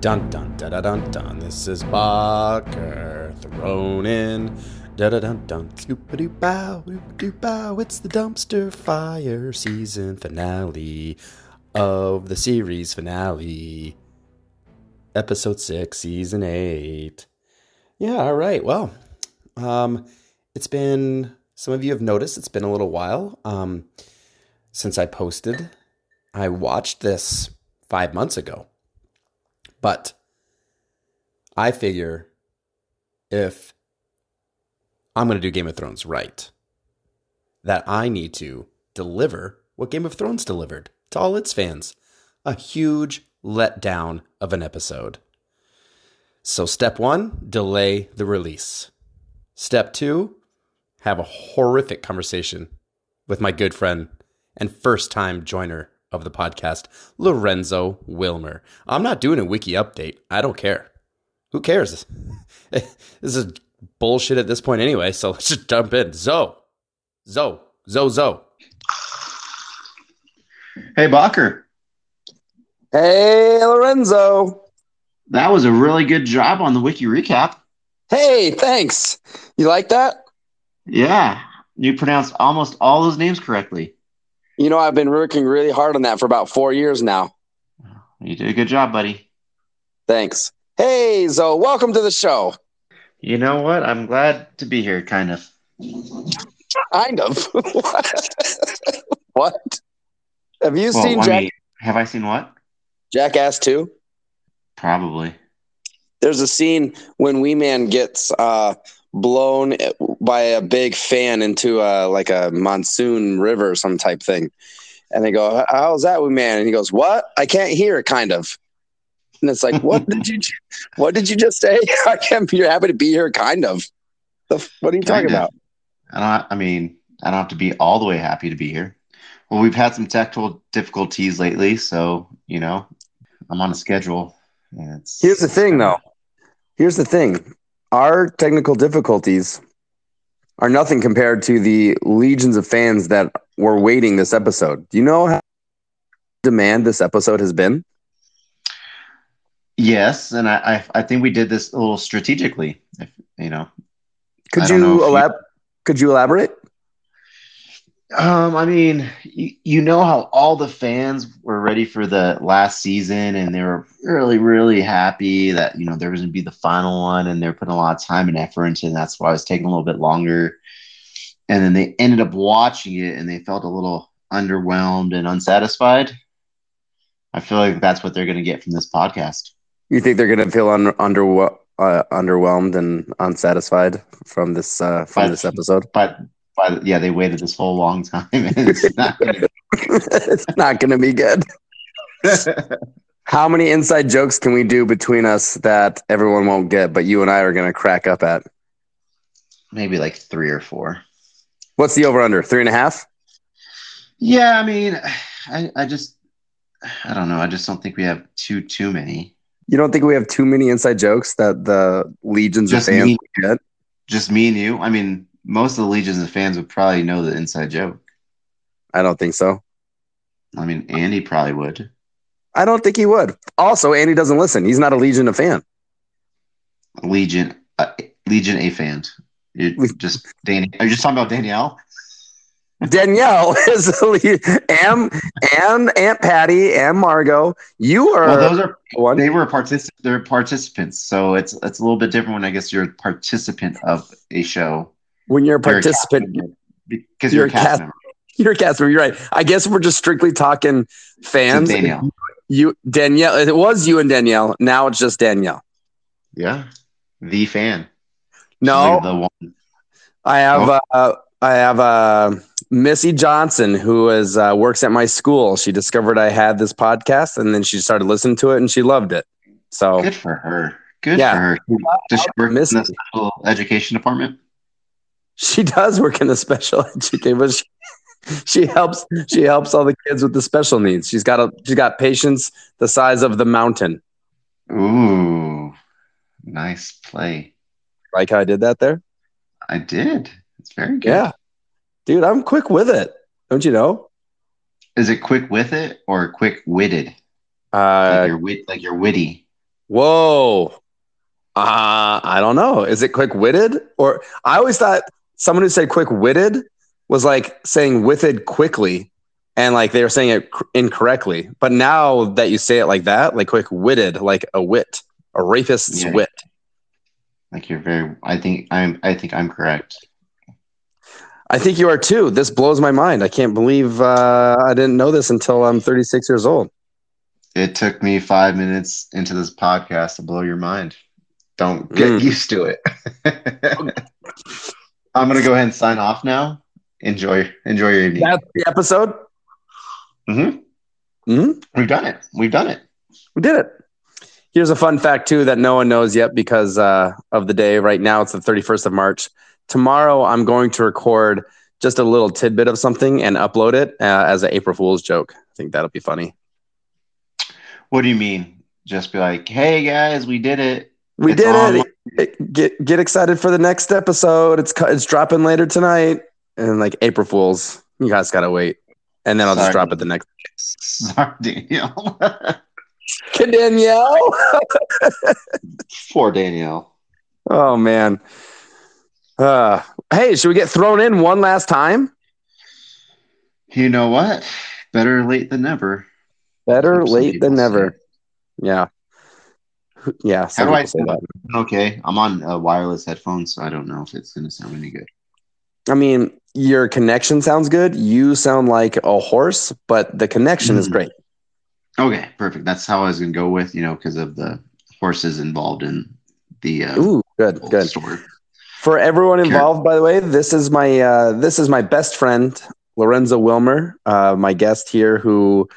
Dun dun da da dun dun. This is Barker Throne In. Da da dun dun. Scoop doo bow, doo bow. It's the dumpster fire season finale of the series finale. Episode six, season eight. Yeah, all right. Well, um, it's been some of you have noticed it's been a little while um, since I posted. I watched this five months ago. But I figure if I'm going to do Game of Thrones right, that I need to deliver what Game of Thrones delivered to all its fans a huge letdown of an episode. So, step one, delay the release. Step two, have a horrific conversation with my good friend and first time joiner of the podcast, Lorenzo Wilmer. I'm not doing a wiki update. I don't care. Who cares? this is bullshit at this point anyway, so let's just jump in. Zo, Zo, Zo, Zo. Hey, Bacher. Hey, Lorenzo. That was a really good job on the wiki recap. Hey, thanks. You like that? Yeah. You pronounced almost all those names correctly. You know, I've been working really hard on that for about four years now. You did a good job, buddy. Thanks. Hey, Zoe, welcome to the show. You know what? I'm glad to be here, kind of. Kind of. what? Have you Well, seen Jack- have I seen what? Jackass 2? Probably. There's a scene when Wee Man gets uh, blown eh, by a big fan into a, like a monsoon river or some type thing. And they go, How's that, Man? And he goes, What? I can't hear, kind of. And it's like, what did you, what did you just say? I can't. You're happy to be here, kind of. The, what are you talking of. about? I don't. I mean, I don't have to be all the way happy to be here. Well, we've had some technical difficulties lately, so you know, I'm on a schedule. and It's, Here's the thing, though. Here's the thing. Our technical difficulties are nothing compared to the legions of fans that were waiting this episode. Do you know how demand this episode has been? Yes, and I, I, I think we did this a little strategically. If you know, Could I don't know you, if you- Could you elaborate? Um, I mean, you, you know how all the fans were ready for the last season and they were really, really happy that, you know, there was going to be the final one and they're putting a lot of time and effort into it. And that's why it was taking a little bit longer. And then they ended up watching it and they felt a little underwhelmed and unsatisfied. I feel like that's what they're going to get from this podcast. You think they're going to feel un- under uh, underwhelmed and unsatisfied from this uh, from But- this episode? But, yeah, they waited this whole long time and it's not going it's not going to be good. How many inside jokes can we do between us that everyone won't get, but you and I are going to crack up at? Maybe like three or four. What's the over under? Three and a half? Yeah, I mean, I, I just, I don't know. I just don't think we have too too many. You don't think we have too many inside jokes that the legions Just of fans me. get? Just me and you. I mean, most of the legions of fans would probably know the inside joke. I don't think so. I mean, Andy probably would. I don't think he would. Also, Andy doesn't listen. He's not a legion of fan. Legion, uh, Legion A fan. You're just Danny. Are you just talking about Danielle? Danielle is a le- and and Aunt Patty and Margot. You are Well, those are one. they were particip- They're participants, so it's it's a little bit different when I guess you're a participant of a show. When you're a You're a participant, because you're, You're a cast, cast- member. you're a cast member. You're right. I guess we're just strictly talking fans. Danielle. You Danielle. It was you and Danielle. Now it's just Danielle. Yeah, the fan. No, the one. I have uh, I have uh, Missy Johnson who is uh, works at my school. She discovered I had this podcast, and then she started listening to it, and she loved it. So Good for her. Good Yeah. for her. Does she work Miss- in the special education department? She does work in the special education, but she, she helps she helps all the kids with the special needs. She's got a she's got patients the size of the mountain. Ooh, nice play. Like how I did that there? I did. It's very good. Yeah, dude, I'm quick with it. Don't you know? Is it quick with it or quick witted? Uh, like you're wit, like you're witty. Whoa. Uh, I don't know. Is it quick witted? Or I always thought someone who said quick witted was like saying witted quickly and like they were saying it cr- incorrectly. But now that you say it like that, like quick witted, like a wit, a rapist's Yeah. wit. Like you're very. I think I'm. I think I'm correct. I think you are too. This blows my mind. I can't believe uh, I didn't know this until I'm 36 years old. It took me five minutes into this podcast to blow your mind. Don't get Mm. used to it. I'm gonna go ahead and sign off now. Enjoy. Enjoy your evening. That's the episode. hmm hmm We've done it. We've done it. We did it. Here's a fun fact too that no one knows yet because uh, of the day. Right now it's the 31st of March. Tomorrow I'm going to record just a little tidbit of something and upload it uh, as an April Fool's joke. I think that'll be funny. What do you mean? Just be like, hey guys, we did it. We It's did it. Get get excited for the next episode. It's it's dropping later tonight. And like April Fools, you guys gotta wait. And then I'll just drop it the next. Sorry, Danielle. Danielle. Poor Danielle. Oh man. Uh, hey, should we get thrown in one last time? You know what? Better late than never. Better late than never. say. Yeah. Yeah. How do I say that. Okay, I'm on a wireless headphones, so I don't know if it's going to sound any good. I mean, your connection sounds good. You sound like a horse, but the connection is Mhm. great. Okay, perfect. That's how I was going to go with, you know, because of the horses involved in the uh, Ooh, good, good. story. For everyone involved, by the way, this is my uh, this is my best friend Lorenzo Wilmer, uh, my guest here, who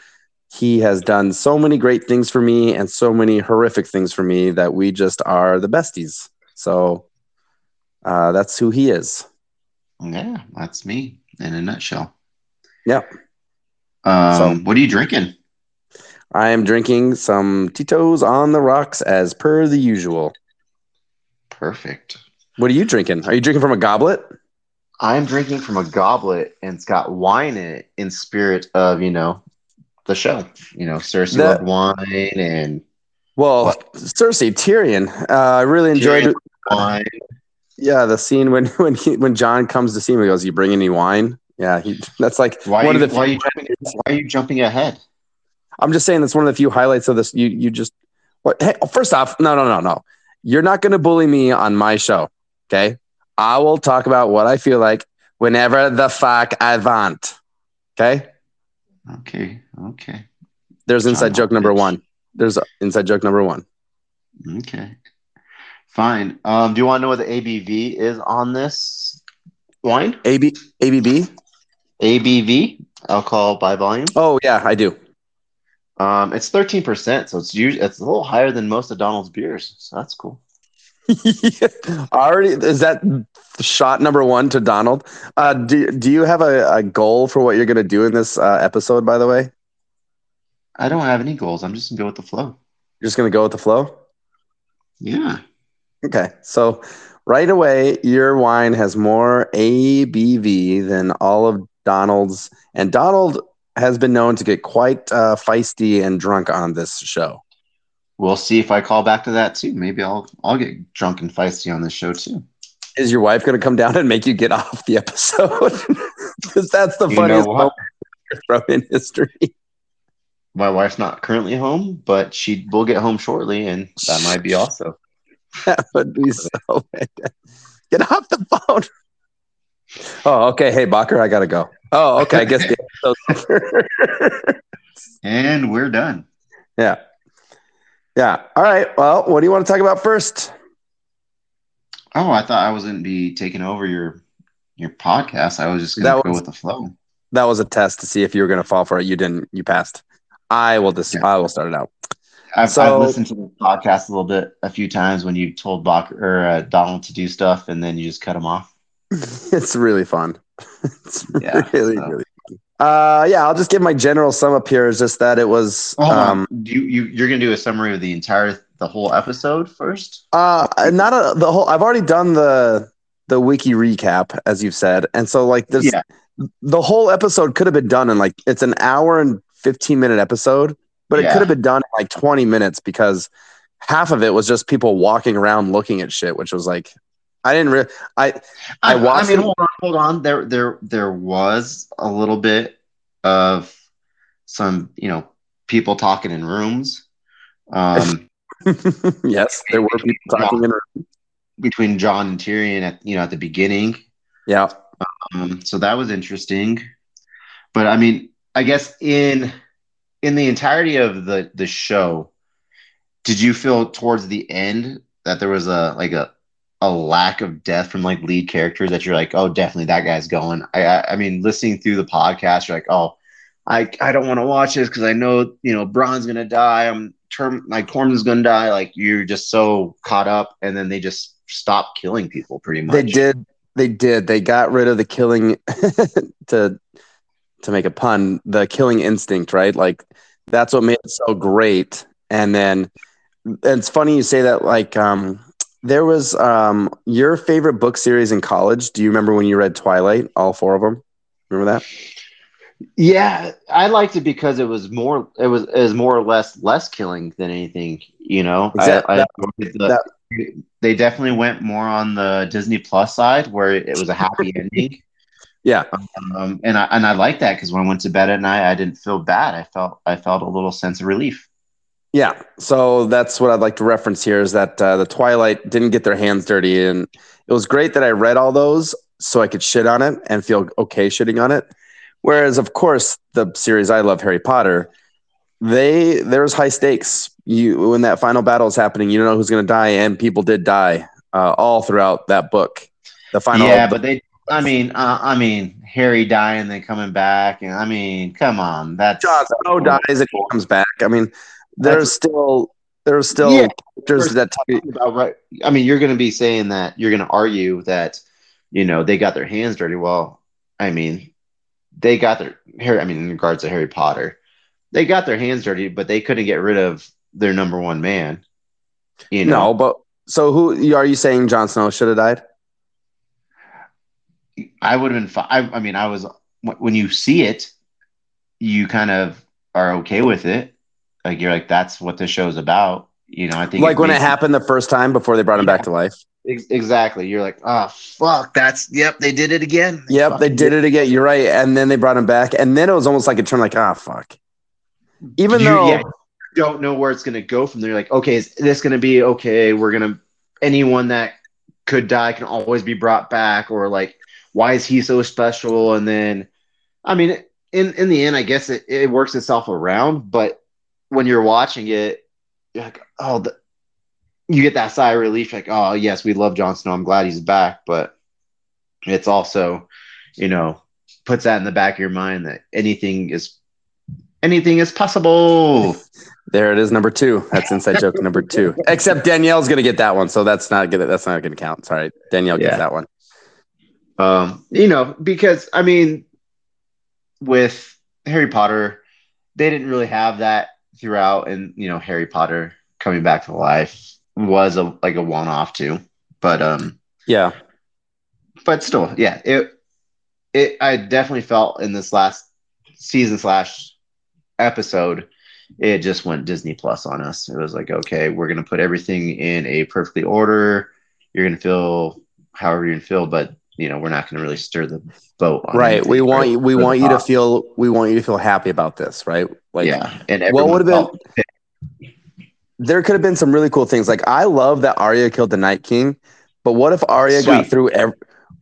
he has done so many great things for me and so many horrific things for me that we just are the besties. So uh, that's who he is. Yeah, that's me in a nutshell. Yeah. Um, So- what are you drinking? I am drinking some Tito's on the rocks as per the usual. Perfect. What are you drinking? Are you drinking from a goblet? I'm drinking from a goblet and it's got wine in it in spirit of, you know, the show. You know, Cersei The- loved wine and Well, What? Cersei Tyrion. Uh, I really enjoyed Tyrion. it. wine. Yeah, the scene when when he, when Jon comes to see him, he goes, "You bring any wine?" Yeah, he, that's like Why, one are you, of the. why, are few, you jumping, why are you jumping ahead? I'm just saying that's one of the few highlights of this. You you just what? Hey, first off, no no no no, you're not going to bully me on my show, okay? I will talk about what I feel like whenever the fuck I want. Okay, Okay, okay, there's inside John joke number one. There's inside joke number one. okay. Fine. Um, do you want to know what the ABV is on this wine? AB ABB. ABV, alcohol by volume. Oh yeah, I do. Um, it's thirteen percent, so it's usually it's a little higher than most of Donald's beers. So that's cool. Already is that shot number one to Donald? Uh, do do you have a, a goal for what you're going to do in this uh, episode? By the way, I don't have any goals. I'm just gonna go with the flow. you're just going to go with the flow. Yeah. Okay, so right away, your wine has more ABV than all of Donald's, and Donald has been known to get quite uh, feisty and drunk on this show. We'll see if I call back to that too. Maybe I'll I'll get drunk and feisty on this show too. Is your wife going to come down and make you get off the episode? Because that's the You funniest moment in history. My wife's not currently home, but she will get home shortly, and that might be also. That would be so fantastic. Get off the phone. Oh, okay. Hey, Bacher, I gotta go. Oh, okay. I guess the episode's over. And we're done. yeah. Yeah. All right. Well, what do you want to talk about first? Oh, I thought I was gonna be taking over your your podcast. I was just gonna That go with the flow. That was a test to see if you were gonna fall for it. You didn't. You passed. I will just. Yeah. I will start it out. I've, So- I've listened to the podcast a little bit a few times when you told Bach or uh, Donald to do stuff, and then you just cut him off. it's really fun. It's Yeah, really, so- really fun. Uh, yeah, I'll just give my general sum up here. Is just that it was. Oh, um. Do you, you you're gonna do a summary of the entire the whole episode first? Uh, not a, the whole. I've already done the the wiki recap, as you've said, and so like this. Yeah. the whole episode could have been done in like it's an hour and fifteen minute episode, but it could have been done in like twenty minutes because half of it was just people walking around looking at shit, which was like, I didn't really, I, I I, I watched mean, hold on, hold on. There, there, there was a little bit of some, you know, people talking in rooms um, yes, there were people talking in, between Jon and Tyrion at you know at the beginning. yeah. Um, so that was interesting. But I mean, I guess in in the entirety of the the show, did you feel towards the end that there was a like a a lack of death from like lead characters that you're like, oh, definitely that guy's going. I I, I mean, listening through the podcast, you're like, oh, I I don't want to watch this because I know you know Bronn's gonna die. I'm term like Tormund's gonna die. Like you're just so caught up, and then they just stop killing people pretty much. They did. They did. They got rid of the killing to to make a pun, the killing instinct, right? Like that's what made it so great. And then and it's funny you say that. Like um, there was um, your favorite book series in college. Do you remember when you read Twilight? All four of them. Remember that? Yeah, I liked it because it was more it was it was more or less less killing than anything, you know. I- I, that- the- they definitely went more on the Disney Plus side where it was a happy ending. Yeah. Um, and I and I like that because when I went to bed at night, I didn't feel bad. I felt I felt a little sense of relief. Yeah, so that's what I'd like to reference here is that uh, the Twilight didn't get their hands dirty, and it was great that I read all those so I could shit on it and feel okay shitting on it. Whereas, of course, the series I love, Harry Potter, they there's high stakes. You when that final battle is happening, you don't know who's going to die, and people did die uh, all throughout that book. The final, yeah, but they. I mean, uh, I mean, Harry dying, then coming back, and I mean, come on, that's Jon Snow dies and he comes back. I mean, there's still there's still Yeah. characters that you, about right. I mean, you're going to be saying that you're going to argue that you know they got their hands dirty. Well, I mean, they got their Harry. I mean, in regards to Harry Potter, they got their hands dirty, but they couldn't get rid of their number one man. You know, No, but so who are you saying Jon Snow should have died? I would have been. Fi- I, I mean, I was when you see it, you kind of are okay with it. Like you're like, that's what the show's about. You know, I think Like when it happened the first time before they brought him back to life. Exactly. You're like, oh fuck, that's yep, they did it again. Yep, they did it again. You're right. And then they brought him back. And then it was almost like a turn like, ah, fuck. Even You- though yeah, you don't know where it's gonna go from there. You're like, okay, is this gonna be okay? We're gonna anyone that could die can always be brought back, or like, why is he so special? And then, I mean, in in the end, I guess it, it works itself around. But when you're watching it, you're like, oh, the, you get that sigh of relief, like, oh yes, we love Jon Snow. I'm glad he's back, but it's also, you know, puts that in the back of your mind that anything is anything is possible. there it is, number two. That's inside joke number two. Except Danielle's gonna get that one, so that's not gonna that's not gonna count. Sorry. Danielle gets Yeah. that one. Um, you know, because I mean, with Harry Potter, they didn't really have that throughout, and you know, Harry Potter coming back to life was a like a one off too. But um, Yeah. but still, yeah, it it I definitely felt in this last season slash episode, it just went Disney Plus on us. It was like, okay, we're gonna put everything in a perfectly order. You're gonna feel however you're gonna feel, but you know, we're not gonna really stir the boat. On Right. We want you we want you to feel we want you to feel happy about this, right? Like yeah, and what would have been there could have been some really cool things. Like I love that Arya killed the Night King, but what if Arya got through ev-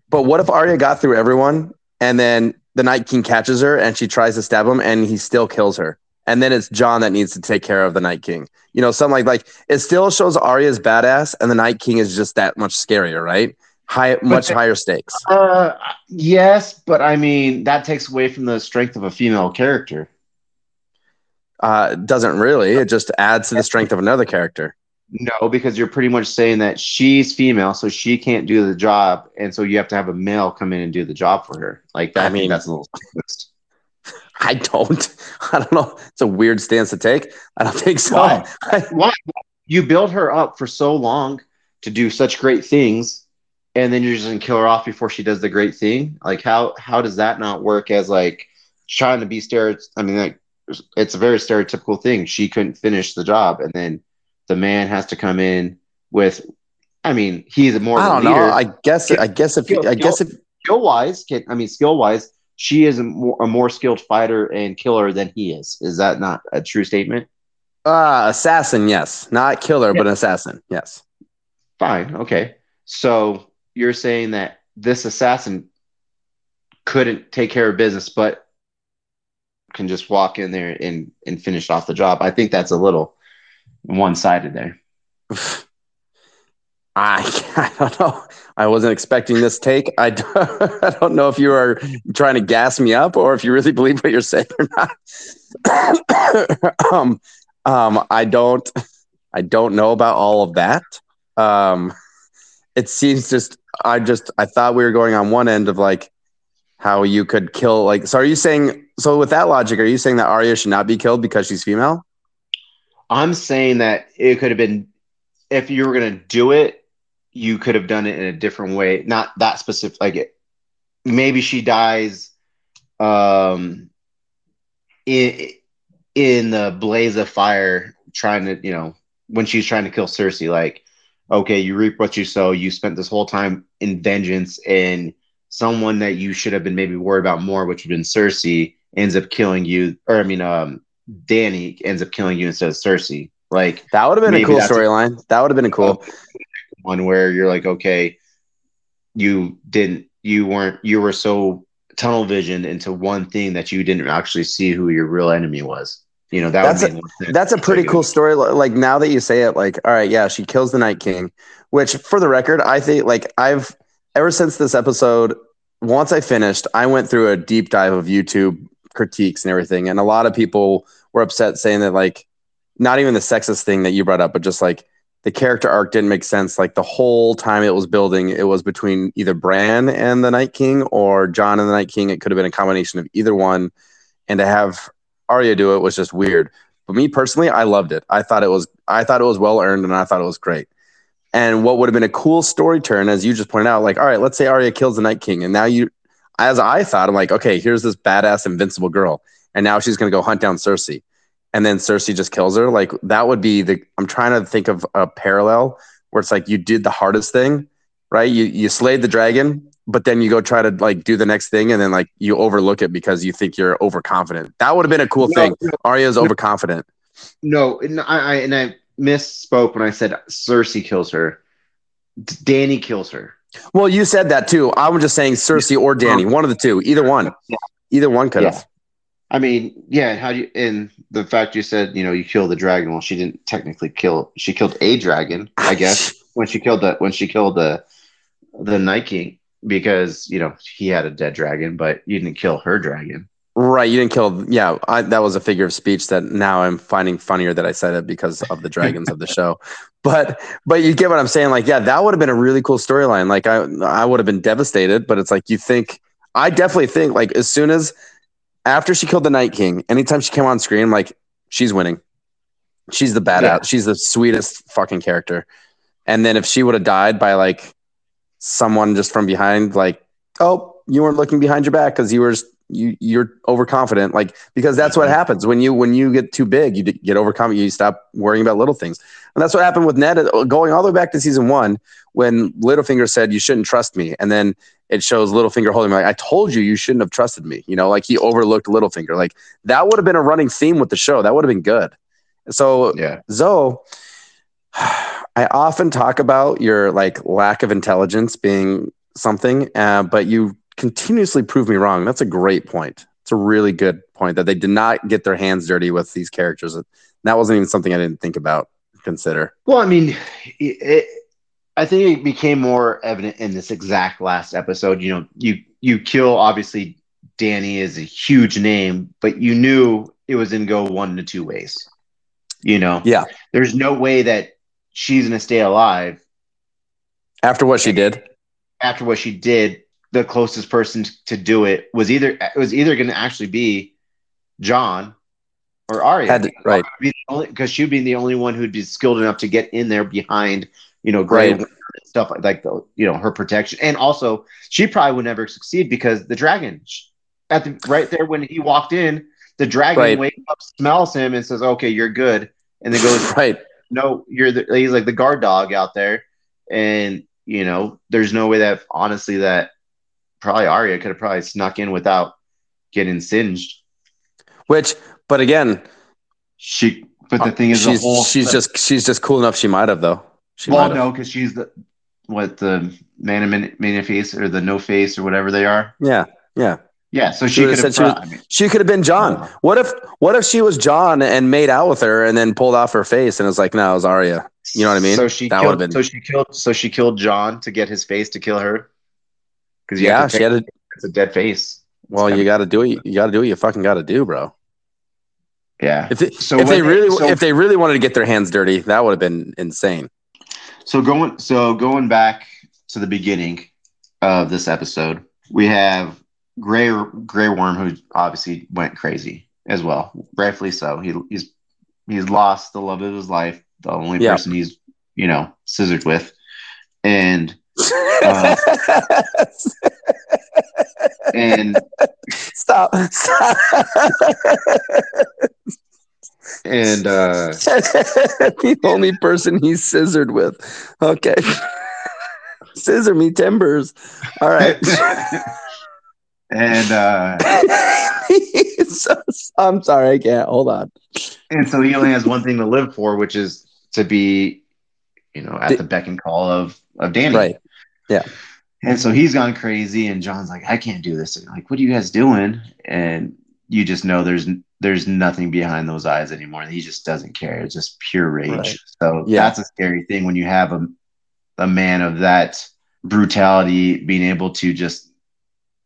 but what if Arya got through everyone and then the Night King catches her and she tries to stab him and he still kills her. And then it's Jon that needs to take care of the Night King. You know, something like like it still shows Arya's badass and the Night King is just that much scarier, right? High much higher stakes. Uh, yes, but I mean that takes away from the strength of a female character. Uh doesn't really. It just adds to the strength of another character. No, because you're pretty much saying that she's female, so she can't do the job, and so you have to have a male come in and do the job for her. Like that, I mean, that's a little. I don't. I don't know. It's a weird stance to take. I don't think so. Why? Why you build her up for so long to do such great things, and then you're just gonna kill her off before she does the great thing? Like how how does that not work as like trying to be stereotypical? I mean, like it's a very stereotypical thing. She couldn't finish the job, and then the man has to come in with. I mean, he's more. I don't know. I guess. I guess if. I guess if. skill wise, can I mean skill wise, she is a more, a more skilled fighter and killer than he is. Is that not a true statement? Uh, assassin, yes, not killer, but assassin, yes. Fine, okay. So you're saying that this assassin couldn't take care of business, but can just walk in there and and finish off the job. I think that's a little one sided there. I, I don't know. I wasn't expecting this take. I don't, I don't know if you are trying to gas me up or if you really believe what you're saying or not. um, um, I don't. I don't know about all of that. Um, it seems just. I just. I thought we were going on one end of like how you could kill. Like, so are you saying? So with that logic, are you saying that Arya should not be killed because she's female? I'm saying that it could have been if you were going to do it, you could have done it in a different way, not that specific. Like it, maybe she dies, um, in in the blaze of fire, trying to you know when she's trying to kill Cersei. Like, okay, you reap what you sow. You spent this whole time in vengeance, and someone that you should have been maybe worried about more, which would have been Cersei, ends up killing you. Or I mean, um, Danny ends up killing you instead of Cersei. Like That would have been a cool storyline. That would have been a cool. one where you're like, okay, you didn't, you weren't, you were so tunnel vision into one thing that you didn't actually see who your real enemy was. You know, that That's more. That's a pretty cool story. Like now that you say it, like, all right, yeah, she kills the Night King, which for the record, I think like I've ever since this episode, once I finished, I went through a deep dive of YouTube critiques and everything. And a lot of people were upset saying that like not even the sexist thing that you brought up, but just like the character arc didn't make sense. Like the whole time it was building, it was between either Bran and the Night King or Jon and the Night King. It could have been a combination of either one. And to have Arya do it was just weird. But me personally, I loved it. I thought it was I thought it was well earned and I thought it was great. And what would have been a cool story turn, as you just pointed out, like, all right, let's say Arya kills the Night King, and now you, as I thought, I'm like, okay, here's this badass invincible girl, and now she's gonna go hunt down Cersei, and then Cersei just kills her. Like that would be the. I'm trying to think of a parallel where it's like you did the hardest thing, right? You you slayed the dragon, but then you go try to like do the next thing, and then like you overlook it because you think you're overconfident. That would have been a cool No, thing. no, Arya's overconfident. no, and I, I and I misspoke when I said Cersei kills her. D- Danny kills her. Well, you said that too. I was just saying Cersei or Danny, one of the two, either one, Yeah. either one could have. Yeah. I mean, yeah. How do you? And the fact you said, you know, you kill the dragon. Well, she didn't technically kill. She killed a dragon, I guess, when she killed the when she killed the the Night King because you know he had a dead dragon, but you didn't kill her dragon. Right, you didn't kill. Yeah, I, that was a figure of speech that now I'm finding funnier that I said it because of the dragons of the show. But but you get what I'm saying. Like, yeah, that would have been a really cool storyline. Like, I I would have been devastated. But it's like you think. I definitely think like as soon as after she killed the Night King, anytime she came on screen, I'm like she's winning. She's the badass. Yeah. She's the sweetest fucking character. And then if she would have died by like someone just from behind, like, oh, you weren't looking behind your back because you were just, you you're overconfident, like because that's what happens when you when you get too big, you get overconfident, you stop worrying about little things, and that's what happened with Ned uh, going all the way back to season one when Littlefinger said you shouldn't trust me, and then it shows Littlefinger holding like I told you you shouldn't have trusted me, you know, like he overlooked Littlefinger, like that would have been a running theme with the show, that would have been good. So Yeah, Zoe, I often talk about your like lack of intelligence being something, uh, but you continuously prove me wrong. That's a great point. It's a really good point that they did not get their hands dirty with these characters. That wasn't even something I didn't think about, consider. Well, I mean, it, it, I think it became more evident in this exact last episode. You know, you you kill obviously Danny is a huge name, but you knew it was in go one to two ways. You know, Yeah. there's no way that she's going to stay alive After what she did, after what she did. The closest person to do it was either it was either going to actually be Jon or Arya. to, right, because she'd be the only one who'd be skilled enough to get in there behind, you know, Grey Right. And stuff like like the you know her protection, and also she probably would never succeed because the dragon at the right there when he walked in, the dragon Right. wakes up, smells him, and says, "Okay, you're good," and then goes right. No, you're the, he's like the guard dog out there, and you know, there's no way that honestly that probably Arya could have probably snuck in without getting singed. Which, but again, She, but the uh, thing is, she's whole she's just she's just cool enough. She might have though. She well, might have. no, because she's the what the man and man face or the no face or whatever they are. Yeah, yeah. Yeah, so She she could have. she was- I mean, She could have been Jon. What if what if she was Jon and made out with her and then pulled off her face and it was like, no, it was Arya. You know what I mean? So she That killed, been- So she killed. So she killed Jon to get his face to kill her. Because Yeah, she had to. It's a dead face. Well, you got to do it. You got to do what you fucking got to do, bro. Yeah. If they, So if they really so- if they really wanted to get their hands dirty, that would have been insane. So going so going back to the beginning of this episode, we have Grey Grey Worm who obviously went crazy as well, rightfully so. He he's he's lost the love of his life, the only Yeah. person he's you know scissored with, and Uh, and stop! Stop! and uh the only person he's scissored with. Okay. Scissor me timbers. All right. And uh So- I'm sorry, I can't. Hold on. and so he only has one thing to live for, which is to be, you know, at The- the beck and call of of Danny. Right. Yeah. And so he's gone crazy, and Jon's like, I can't do this. And like, what are you guys doing? And you just know there's there's nothing behind those eyes anymore. He just doesn't care. It's just pure rage. Right. So Yeah. that's a scary thing when you have a a man of that brutality being able to just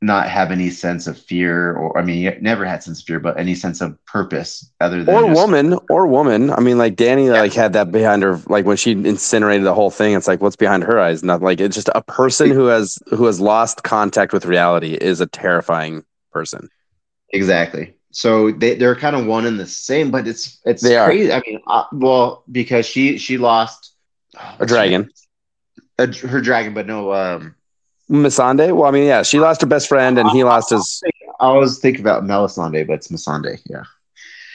not have any sense of fear or I mean never had sense of fear, but any sense of purpose other than Or just- woman, or woman. I mean, like Danny, like had that behind her. Like when she incinerated the whole thing, it's like, what's behind her eyes? Not like it's just a person who has who has lost contact with reality is a terrifying person. Exactly. So they they're kind of one and the same, but it's it's They are. crazy. I mean, uh, well, because she she lost oh, A dragon. a, her dragon, but no. Um, Missandei? Well, I mean, yeah, she lost her best friend and he lost his I was thinking about Melisandre, but it's Missandei. Yeah.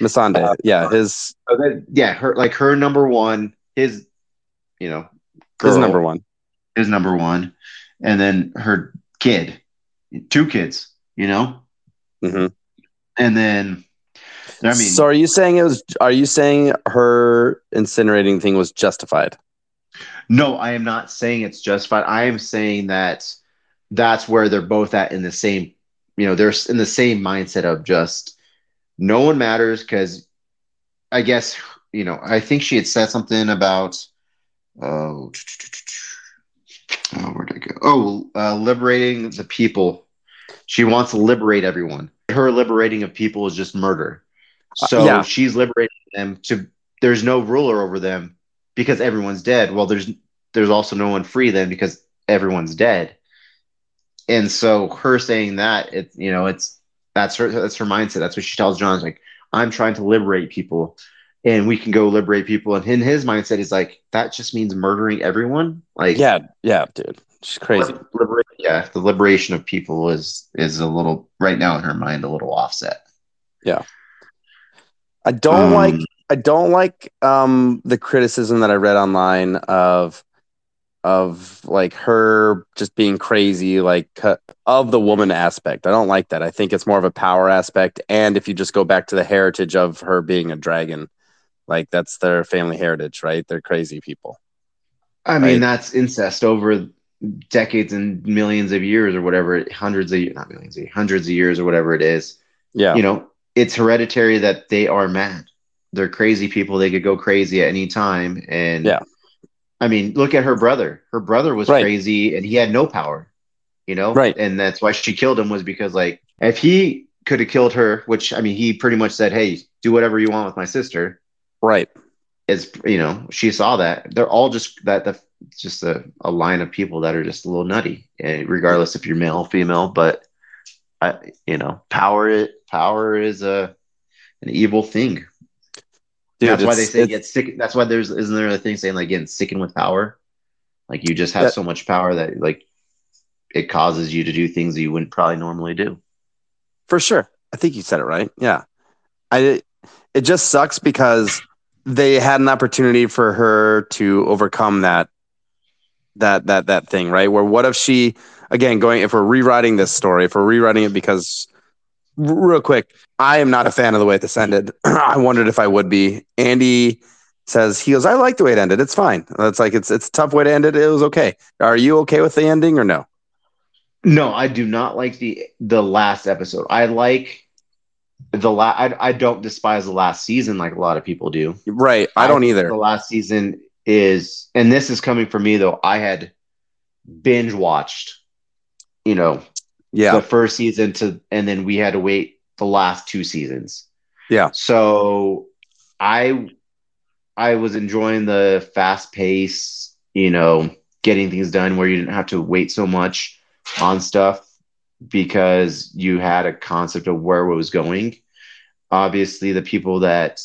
Missandei. Yeah, his So that, yeah, her like her number one, his, you know, his number one. His number one, and then her kid, two kids, you know, hmm and then I mean, so are you saying it was? Are you saying her incinerating thing was justified? No, I am not saying it's justified. I am saying that that's where they're both at in the same, you know, they're in the same mindset of just no one matters because I guess, you know, I think she had said something about, oh, oh where'd I go? Oh, uh, liberating the people. She wants to liberate everyone. Her liberating of people is just murder. So Uh, yeah. she's liberating them to, there's no ruler over them because everyone's dead. Well, there's there's also no one free then because everyone's dead. And so her saying that it you know it's that's her that's her mindset. That's what she tells Jon. It's like I'm trying to liberate people, and we can go liberate people. And in his mindset, he's like that just means murdering everyone. Like Yeah, yeah, dude, she's crazy. liber- yeah, the liberation of people is is a little right now in her mind a little offset. Yeah. I don't Um, like I don't like um the criticism that I read online of of like her just being crazy like of the woman aspect. I don't like that. I think it's more of a power aspect and if you just go back to the heritage of her being a dragon, like that's their family heritage, right? They're crazy people. I mean, Right. that's incest over decades and millions of years or whatever, hundreds of not millions, of hundreds of years or whatever it is. Yeah. You know, it's hereditary that they are mad. They're crazy people. They could go crazy at any time. And Yeah. I mean, look at her brother. Her brother was Right. crazy and he had no power, you know? Right. And that's why she killed him was because like if he could have killed her, which I mean, he pretty much said, Hey, do whatever you want with my sister right. is you know she saw that they're all just that the just a, a line of people that are just a little nutty eh, regardless if you're male or female but I, you know power it power is a an evil thing Dude, that's why they say get sick that's why there's isn't there a thing saying like getting sickened with power like you just have That- so much power that like it causes you to do things that you wouldn't probably normally do For sure. I think you said it right. Yeah. I it just sucks because they had an opportunity for her to overcome that that that that thing, right? Where what if she again going if we're rewriting this story, if we're rewriting it because real quick, I am not a fan of the way this ended. I wondered if I would be. Andy says he goes, I like the way it ended. It's fine. It's like it's it's a tough way to end it. It was okay. Are you okay with the ending or no? No, I do not like the the last episode. I like the last. I, I don't despise the last season like a lot of people do. Right. I don't either. The last season is, and this is coming from me though. I had binge watched, you know, Yeah. the first season to, and then we had to wait the last two seasons. Yeah. So I, I was enjoying the fast pace, you know, getting things done where you didn't have to wait so much on stuff because you had a concept of where it was going. Obviously, the people that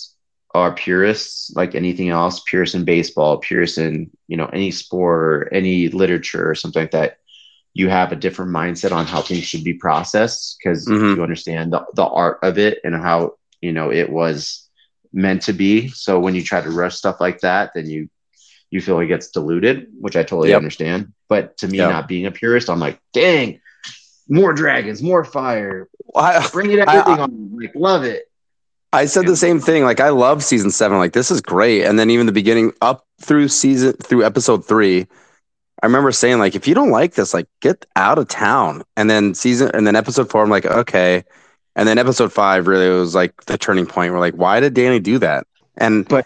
are purists, like anything else, purists in baseball, purists in you know any sport or any literature or something like that, you have a different mindset on how things should be processed because Mhm. you understand the, the art of it and how you know it was meant to be. So when you try to rush stuff like that, then you you feel it gets diluted, which I totally Yep. understand. But to me, Yeah. not being a purist, I'm like, dang, more dragons, more fire, I, bring it I- everything on, like love it. I said the same thing. Like I love season seven. Like this is great. And then even the beginning up through season through episode three, I remember saying like, if you don't like this, like get out of town. And then season and then episode four, I'm like, okay. And then episode five really was like the turning point. We're like, why did Danny do that? And But-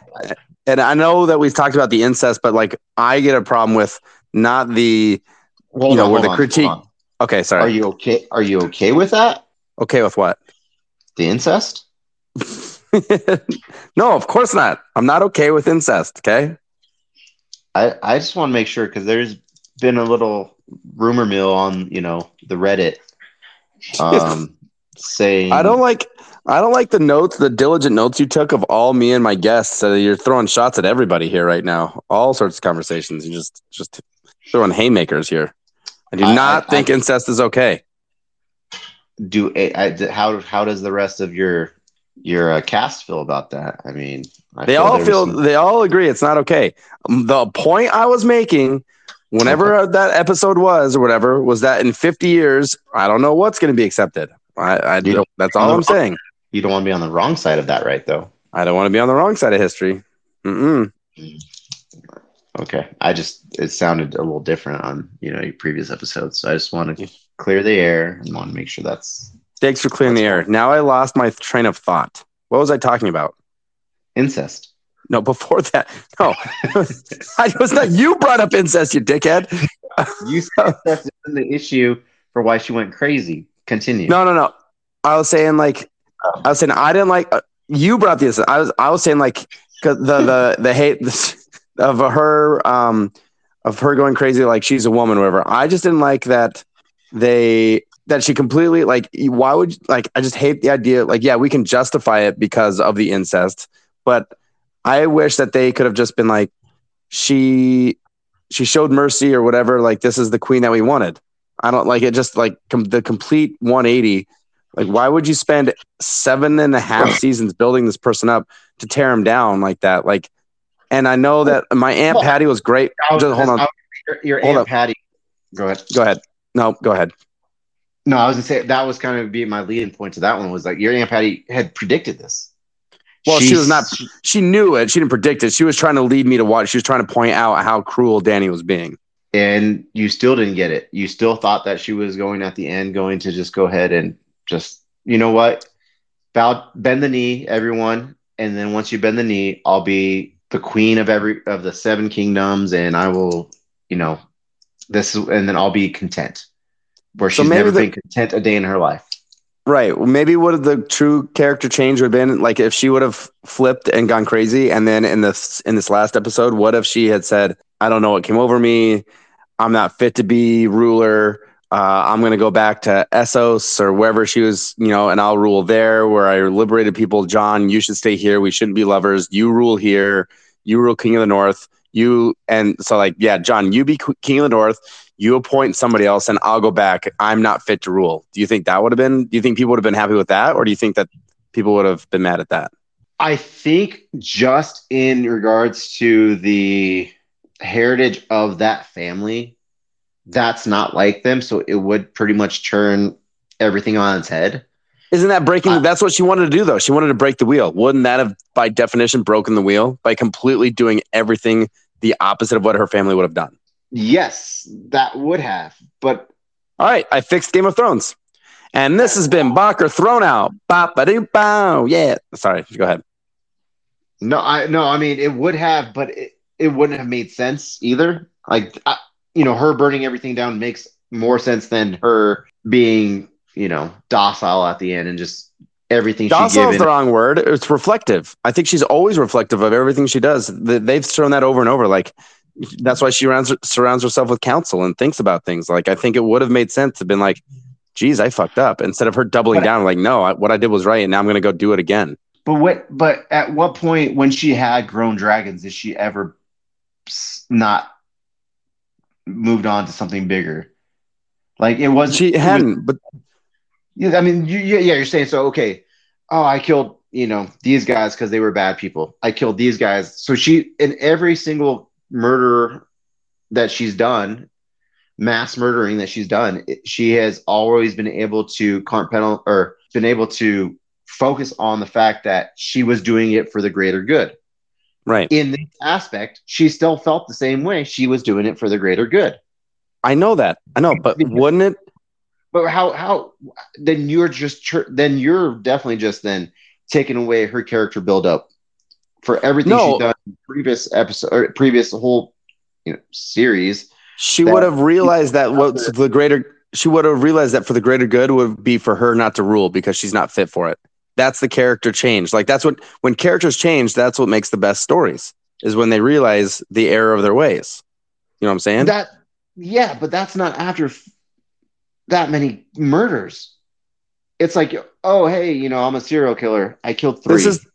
and I know that we've talked about the incest, but like I get a problem with not the Hold You know, on, where the on, critique- okay, Are you okay? Are you okay with that? okay with what? The incest? no, of course not. I'm not okay with incest. Okay. I I just want to make sure because there's been a little rumor mill on you know the Reddit, um, saying I don't like I don't like the notes, the diligent notes you took of all me and my guests. So you're throwing shots at everybody here right now. All sorts of conversations. You just just throwing haymakers here. I do I- not I- think I- incest is okay. do I, how how does the rest of your your uh, cast feel about that? I mean, They all feel some- they all agree it's not okay. The point I was making whenever that episode was or whatever was that in 50 years, I don't know what's going to be accepted. I, I You- don't, that's all I'm saying. you don't want to be on the wrong side of that, right? Though. I don't want to be on the wrong side of history. Mm-mm. Mm. Okay, I just it sounded a little different on you know your previous episodes, so I just want to clear the air and want to make sure that's Thanks for clearing the air. Now I lost my train of thought. What was I talking about? incest. No, before that. No, I was not. You brought up incest, you dickhead. You said that's the issue for why she went crazy. Continue. No, no, no. I was saying like, I was saying I didn't like. Uh, you brought this. I was, I was saying like, 'cause the the the hate of her, um, of her going crazy, like she's a woman, or whatever. I just didn't like that they that she completely like. Why would like? I just hate the idea. Like, yeah, we can justify it because of the incest, but I wish that they could have just been like, she she showed mercy or whatever. Like, this is the queen that we wanted. I don't like it. Just like com- the complete 180. Like, why would you spend seven and a half seasons building this person up to tear him down like that? Like, and I know that my aunt Well, Patty was great. Was- Just hold on. I- your, your Hold aunt up. Patty. Go ahead. Go ahead. No, go ahead. No, I was gonna say that was kind of be my leading point to that one was like your aunt Patty had predicted this. Well, she was not. She knew it. She didn't predict it. She was trying to lead me to watch. She was trying to point out how cruel Danny was being. and you still didn't get it. You still thought that she was going at the end, going to just go ahead and just, you know what, bow, bend the knee, everyone, and then once you bend the knee, I'll be the queen of every of the seven kingdoms, and I will, you know, this, and then I'll be content. Where So she's never the- been content a day in her life. Right. Well, maybe what the true character change would have been like if she would have flipped and gone crazy, and then in this in this last episode, what if she had said, "I don't know what came over me. I'm not fit to be ruler. Uh, I'm going to go back to Essos or wherever she was, you know, and I'll rule there where I liberated people. Jon, you should stay here. We shouldn't be lovers. You rule here. You rule King of the North. You and so like, yeah, Jon, you be King of the North. You appoint somebody else, and I'll go back. I'm not fit to rule. Do you think that would have been? Do you think people would have been happy with that, or do you think that people would have been mad at that? I think just in regards to the heritage of that family, that's not like them. So it would pretty much turn everything on its head. Isn't that breaking? Uh, that's what she wanted to do, though. She wanted to break the wheel. Wouldn't that have, by definition, broken the wheel by completely doing everything the opposite of what her family would have done? Yes, that would have. But All right, I fixed Game of Thrones, and this has been Bacher thrown out. Ba ba doo bow. Yeah. Sorry. Go ahead. no, I no, I mean it would have, but it, it wouldn't have made sense either. Like I, you know, her burning everything down makes more sense than her being, you know, docile at the end and just everything she Docile is the wrong word. It's reflective. I think she's always reflective of everything she does. They've shown that over and over. Like that's why she surrounds, surrounds herself with counsel and thinks about things. Like I think it would have made sense to have been like, "Geez, I fucked up." Instead of her doubling But- down, like, "No, I, what I did was right, and now I'm going to go do it again." But what? But at what point, when she had grown dragons, did she ever not moved on to something bigger? Like it wasn't. She it was- hadn't, but I mean, you, yeah, yeah, you're saying so. Okay, oh, I killed you know these guys because they were bad people. I killed these guys. So she in every single murder that she's done, mass murdering that she's done, it- she has always been able to compartmental or been able to focus on the fact that she was doing it for the greater good. right. In this aspect, she still felt the same way. She was doing it for the greater good. I know that. I know, but wouldn't it? But how how then you're just then you're definitely just then taking away her character build up for everything No. she's done in previous episode or previous whole you know series. She would have realized that what's the greater. She would have realized that for the greater good would be for her not to rule because she's not fit for it. That's the character change. Like that's what when characters change, that's what makes the best stories. Is when they realize the error of their ways. You know what I'm saying? That yeah, but that's not after that many murders. It's like oh hey you know I'm a serial killer. I killed three, this is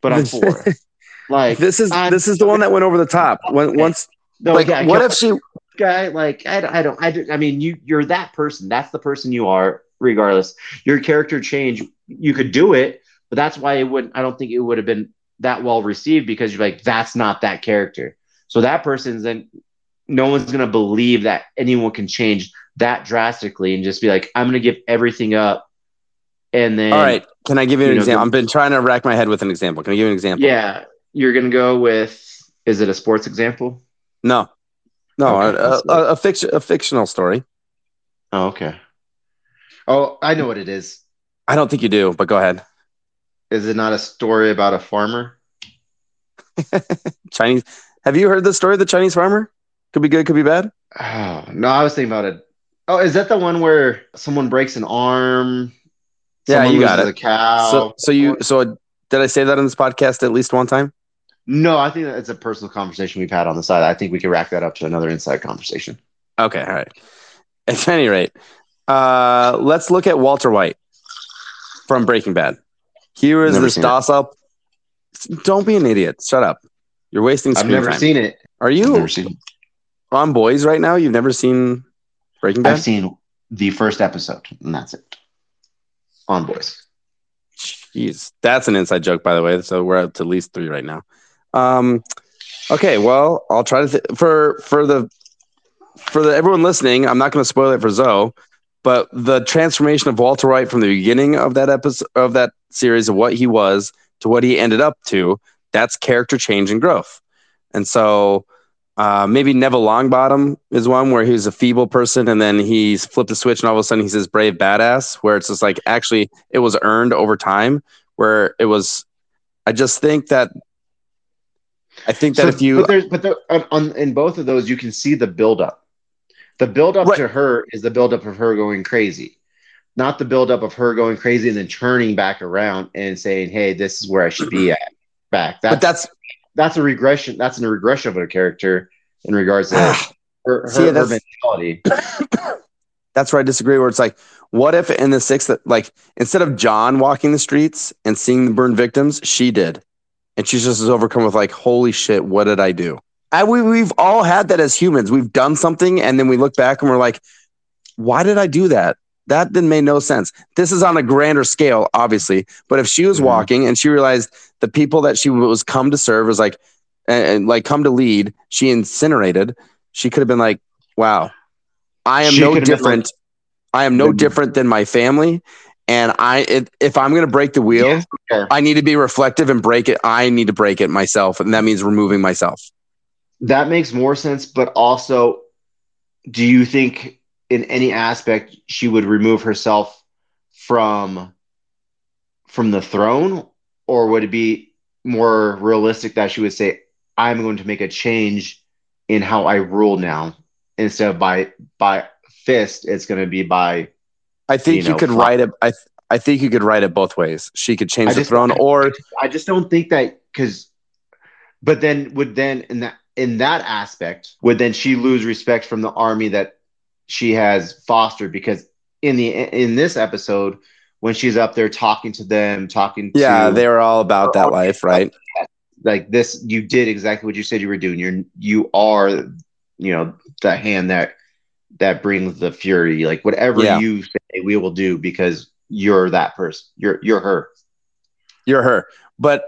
but I'm four. like this is I'm- this is the one that went over the top. When once no, like yeah, what if she guy like I, don't- I don't I, don't- I mean you you're that person that's the person you are regardless your character change you could do it but that's why it wouldn't I don't think it would have been that well received because you're like that's not that character so that person's then no one's gonna believe that anyone can change that drastically and just be like I'm gonna give everything up and then all right, can I give you an you know, example? the- I've been trying to rack my head with an example. Can I give you an example? yeah you're gonna go with is it a sports example No. No, Okay, a, a, a, fiction, a fictional story. oh okay oh I know what it is I don't think you do, but go ahead. Is it not a story about a farmer? Chinese. Have you heard the story of the Chinese farmer? Could be good, could be bad. Oh, no, I was thinking about it. Oh, is that the one where someone breaks an arm? Yeah, you got it. A cow. So, so you, so did I say that in this podcast at least one time? no, I think that it's a personal conversation we've had on the side. I think we could rack that up to another inside conversation. Okay, all right. At any rate, uh, let's look at Walter White from Breaking Bad. Here is Never this it. docile. Don't be an idiot. Shut up. You're wasting I've never time. seen it. Are I've you never seen it. on Boys right now? You've never seen Breaking Bad? I've seen the first episode, and that's it. On boys. Jeez, that's an inside joke, by the way. So we're up to at least three right now. Um, okay, well, I'll try to th- for for the for the everyone listening. I'm not going to spoil it for Zoe, but the transformation of Walter White from the beginning of that episode of that series of what he was to what he ended up to. That's character change and growth. And so uh, maybe Neville Longbottom is one where he was a feeble person and then he's flipped a switch and all of a sudden he's this brave badass. Where it's just like actually it was earned over time. Where it was, I just think that I think that So- if you but there's but there, on, on in both of those, you can see the buildup. The buildup Right. to her is the buildup of her going crazy, not the buildup of her going crazy and then turning back around and saying, "Hey, this is where I should be at." Back. That's but that's that's a regression. That's a regression of a character in regards to ah, her, her, See, her that's- mentality. that's where I disagree. Where it's like, what if in the sixth, like instead of Jon walking the streets and seeing the burned victims, she did, and she's just as overcome with like, holy shit, what did I do? I, we we've all had that as humans. We've done something, and then we look back and we're like, why did I do that? That didn't make no sense. This is on a grander scale, obviously. But if she was Mhm. walking and she realized the people that she was come to serve was like, and, and, like come to lead, she incinerated. She could have been like, "Wow, I am She no could have been different. I am no Mhm. different than my family." And I, if, if I'm going to break the wheel, okay. I need to be reflective and break it. I need to break it myself, and that means removing myself. That makes more sense, but also, do you think in any aspect she would remove herself from from the throne, or would it be more realistic that she would say, "I'm going to make a change in how I rule now, instead of by by fist, it's going to be by." I think You you, could write it. I, th- I think you could write it both ways. She could change I the just- throne, or I just don't think that because, but then would then in that in that aspect would then she lose respect from the army that she has fostered because in the in this episode when she's up there talking to them talking yeah, to they were all about that life, right? like this you did exactly what you said you were doing. You're you are you know the hand that that brings the fury. Like whatever Yeah. you say we will do because you're that person. You're you're her. You're her, but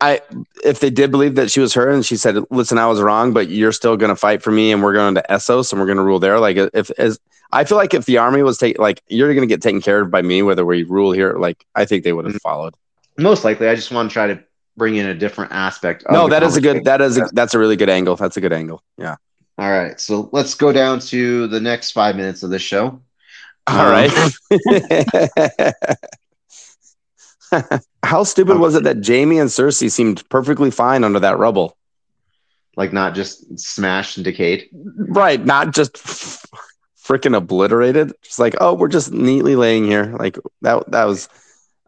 I, if they did believe that she was her, and she said, "Listen, I was wrong, but you're still going to fight for me, and we're going to Essos, and we're going to rule there." Like, if as I feel like if the army was taken, like you're going to get taken care of by me, whether we rule here, like I think they would have Mhm. followed. most likely i just want to try to bring in a different aspect of no, that is a good. That is a, that's a really good angle. That's a good angle. Yeah. All right, so let's go down to the next five minutes of this show. All Um, right. How stupid was it that Jaime and Cersei seemed perfectly fine under that rubble? Like not just smashed and decayed. Right, not just freaking obliterated. Just like, oh, we're just neatly laying here. Like that. That was.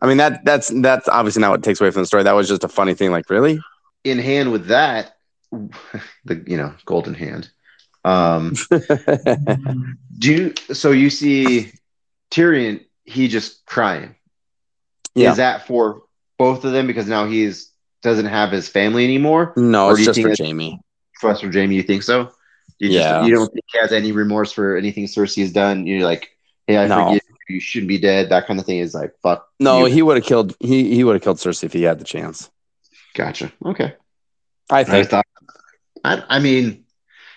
I mean that that's that's obviously not what takes away from the story. That was just a funny thing. Like, really? In hand with that, the you know golden hand. Um, do you, so you see Tyrion? He just crying. Yeah. Is that for both of them because now he's doesn't have his family anymore? no, Or it's just for Jaime. Professor Jaime, you think so? You Yeah. Just, you don't think he has any remorse for anything Cersei has done? You're like, hey, I No. forgive you. You shouldn't be dead. That kind of thing is like, fuck. No, you. he would have killed. He he would have killed Cersei if he had the chance. Gotcha. Okay. I I think. thought. I, I mean,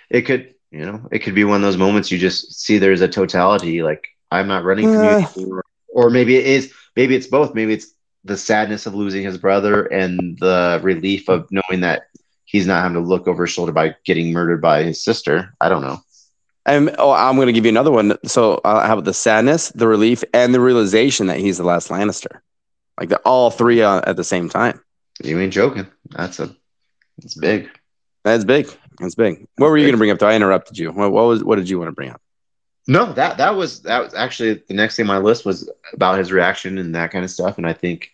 it could. You know, it could be one of those moments you just see there's a totality. Like I'm not running from Uh. you, anymore. or maybe it is. Maybe it's both. Maybe it's the sadness of losing his brother and the relief of knowing that he's not having to look over his shoulder by getting murdered by his sister. I don't know. And oh, I'm going to give you another one. So uh, how about the sadness, the relief, and the realization that he's the last Lannister? Like the all three uh, at the same time. You ain't joking. That's a. It's big. That's big. That's big. What were you going to bring up? Though I interrupted you. What, what was? What did you want to bring up? No, that that was that was actually the next thing on my list was about his reaction and that kind of stuff, and I think,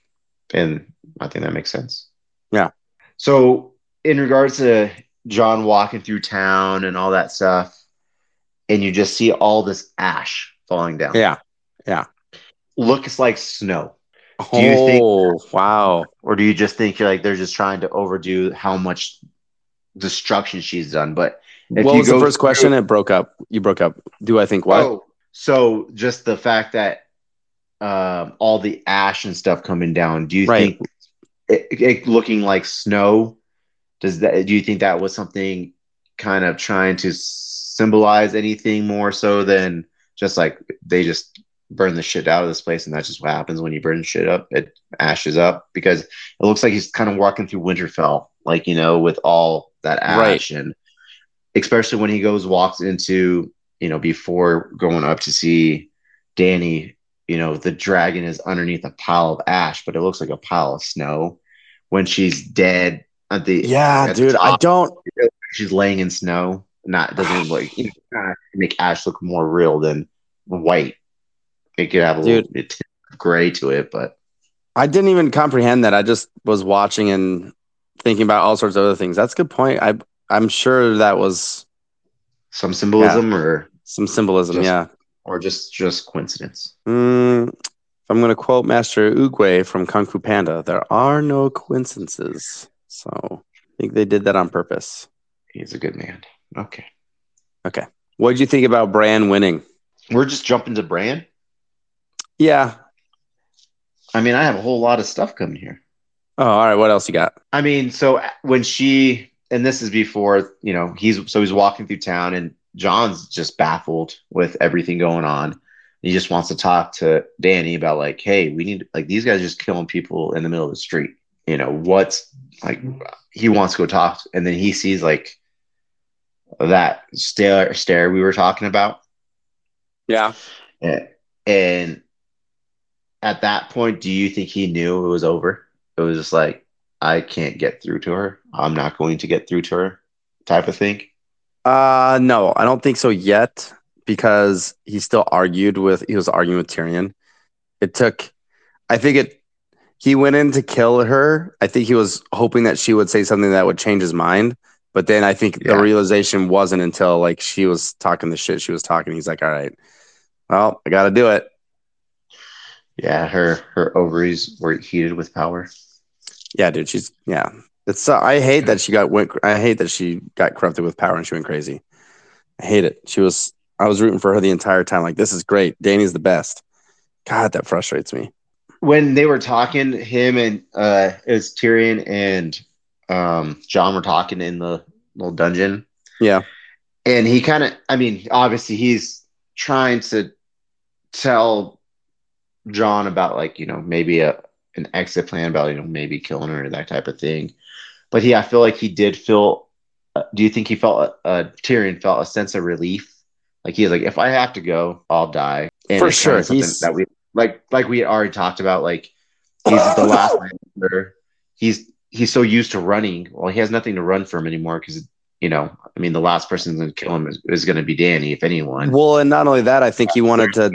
and I think that makes sense. Yeah. So in regards to Jon walking through town and all that stuff, and you just see all this ash falling down. Yeah. Yeah. Looks like snow. Do you oh, think- oh wow! Or do you just think you're like they're just trying to overdo how much destruction she's done? But if what was the first through- question? It broke up. You broke up. Do I think what? Oh, so just the fact that um, all the ash and stuff coming down. Do you Right. think it, it looking like snow? Does that? Do you think that was something kind of trying to symbolize anything more so than just like they just burn the shit out of this place and that's just what happens when you burn shit up? It ashes up because it looks like he's kind of walking through Winterfell, like you know, with all that ash and especially when he goes walks into you know before going up to see Dany, you know the dragon is underneath a pile of ash, but it looks like a pile of snow. When she's dead at the Yeah, at the dude. I don't. she's laying in snow. Not doesn't like you know, make ash look more real than white. It could have a little bit of gray to it, but I didn't even comprehend that. I just was watching and thinking about all sorts of other things. That's a good point. I I'm sure that was some symbolism or some symbolism. Just- yeah. or just just coincidence. Mm, if I'm going to quote Master Oogway from Kung Fu Panda, there are no coincidences. So I think they did that on purpose. He's a good man. Okay. Okay. What did you think about Bran winning? we're just jumping to Bran. Yeah. I mean, I have a whole lot of stuff coming here. Oh, all right. What else you got? I mean, so when she and this is before you know he's so he's walking through town and jon's just baffled with everything going on. He just wants to talk to dany about like, hey, we need like these guys just killing people in the middle of the street. You know what's like? He wants to go talk, and then he sees like that stare stare we were talking about, Yeah. and, and at that point, do you think he knew it was over? It was just like I can't get through to her. I'm not going to get through to her, type of thing. Uh no, I don't think so yet because he still argued with he was arguing with Tyrion. It took I think it he went in to kill her. I think he was hoping that she would say something that would change his mind. But then I think Yeah. the realization wasn't until like she was talking the shit she was talking. He's like, All right, well, I gotta do it. Yeah, her her ovaries were heated with power. Yeah, dude, she's yeah. It's uh, I hate that she got went. I hate that she got corrupted with power and she went crazy. I hate it. She was. I was rooting for her the entire time. Like this is great. Dany's the best. God, that frustrates me. When they were talking, him and uh, it was Tyrion and um, Jon were talking in the little dungeon, Yeah, and he kind of, I mean, obviously he's trying to tell Jon about like you know maybe a an exit plan about you know maybe killing her or that type of thing, but he, I feel like he did feel. Uh, do you think he felt uh, Tyrion felt a sense of relief? Like he's like, if I have to go, I'll die. And For sure, he's- that we like, like we had already talked about. Like he's the last Lannister. He's he's so used to running. Well, he has nothing to run from anymore because you know, I mean, the last person to kill him is, is going to be Dany, if anyone. Well, and not only that, I think he wanted to.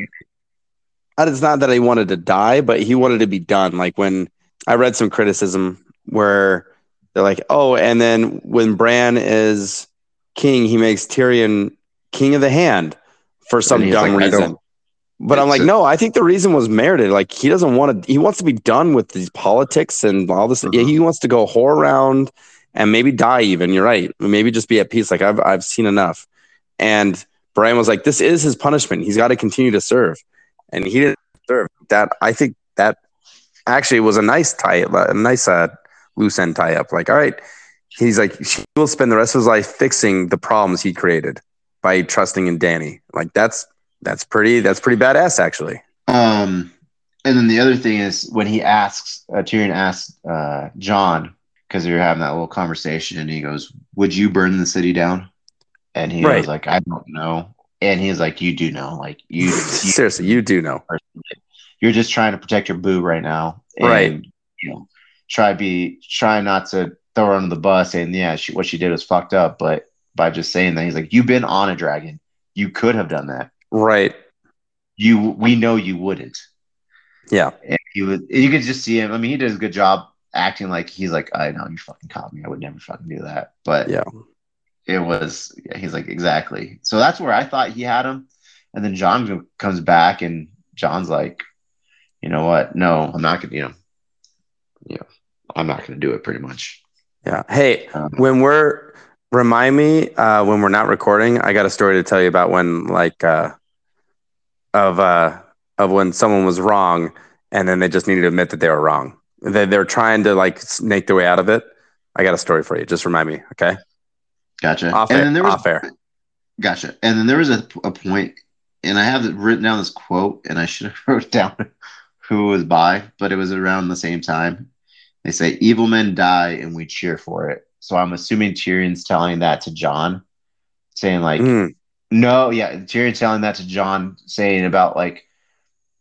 It's not that he wanted to die, but he wanted to be done. Like when I read some criticism where they're like, "Oh, and then when Bran is king, he makes Tyrion king of the hand for some dumb like, reason." But I'm like, a- no, I think the reason was merited. Like he doesn't want to. He wants to be done with these politics and all this. Yeah, Mhm. he wants to go whore around and maybe die. Even you're right. Maybe just be at peace. Like I've I've seen enough. And Bran was like, this is his punishment. He's got to continue to serve, and he didn't serve. That I think that actually was a nice tie, a nice uh, loose end tie up. Like, all right, he's like, he will spend the rest of his life fixing the problems he created by trusting in Dany. Like that's that's pretty that's pretty badass actually. Um, and then the other thing is when he asks, uh, Tyrion asks uh, Jon because they were having that little conversation, and he goes, "Would you burn the city down?" And he Right. was like, "I don't know." And he's like, "You do know, like you, you Seriously, you do know. you're just trying to protect your boo right now, and, Right. You know, try be try not to throw her under the bus, and yeah, she, what she did was fucked up, but by just saying that, he's like, "You've been on a dragon. You could have done that. Right. You, we know you wouldn't." Yeah. And he was you could just see him. I mean, he did a good job acting like he's like, I know you fucking caught me. I would never fucking do that. But Yeah. It was he's like, exactly. So that's where I thought he had him. And then Jon comes back and Jon's like, you know what? No, I'm not gonna, you know, you know, I'm not gonna do it pretty much. Yeah. Hey, Um, when we're remind me uh, when we're not recording, I got a story to tell you about when like uh, of uh, of when someone was wrong and then they just needed to admit that they were wrong. They they're trying to like snake their way out of it. I got a story for you. Just remind me, okay? Gotcha. Off and air. then there was off air. Gotcha. And then there was a, a point, and I have it written down this quote, and I should have wrote down who it was by, but it was around the same time. They say, "Evil men die, and we cheer for it." So I'm assuming Tyrion's telling that to Jon, saying like, Mm, "No, yeah." Tyrion's telling that to Jon, saying about like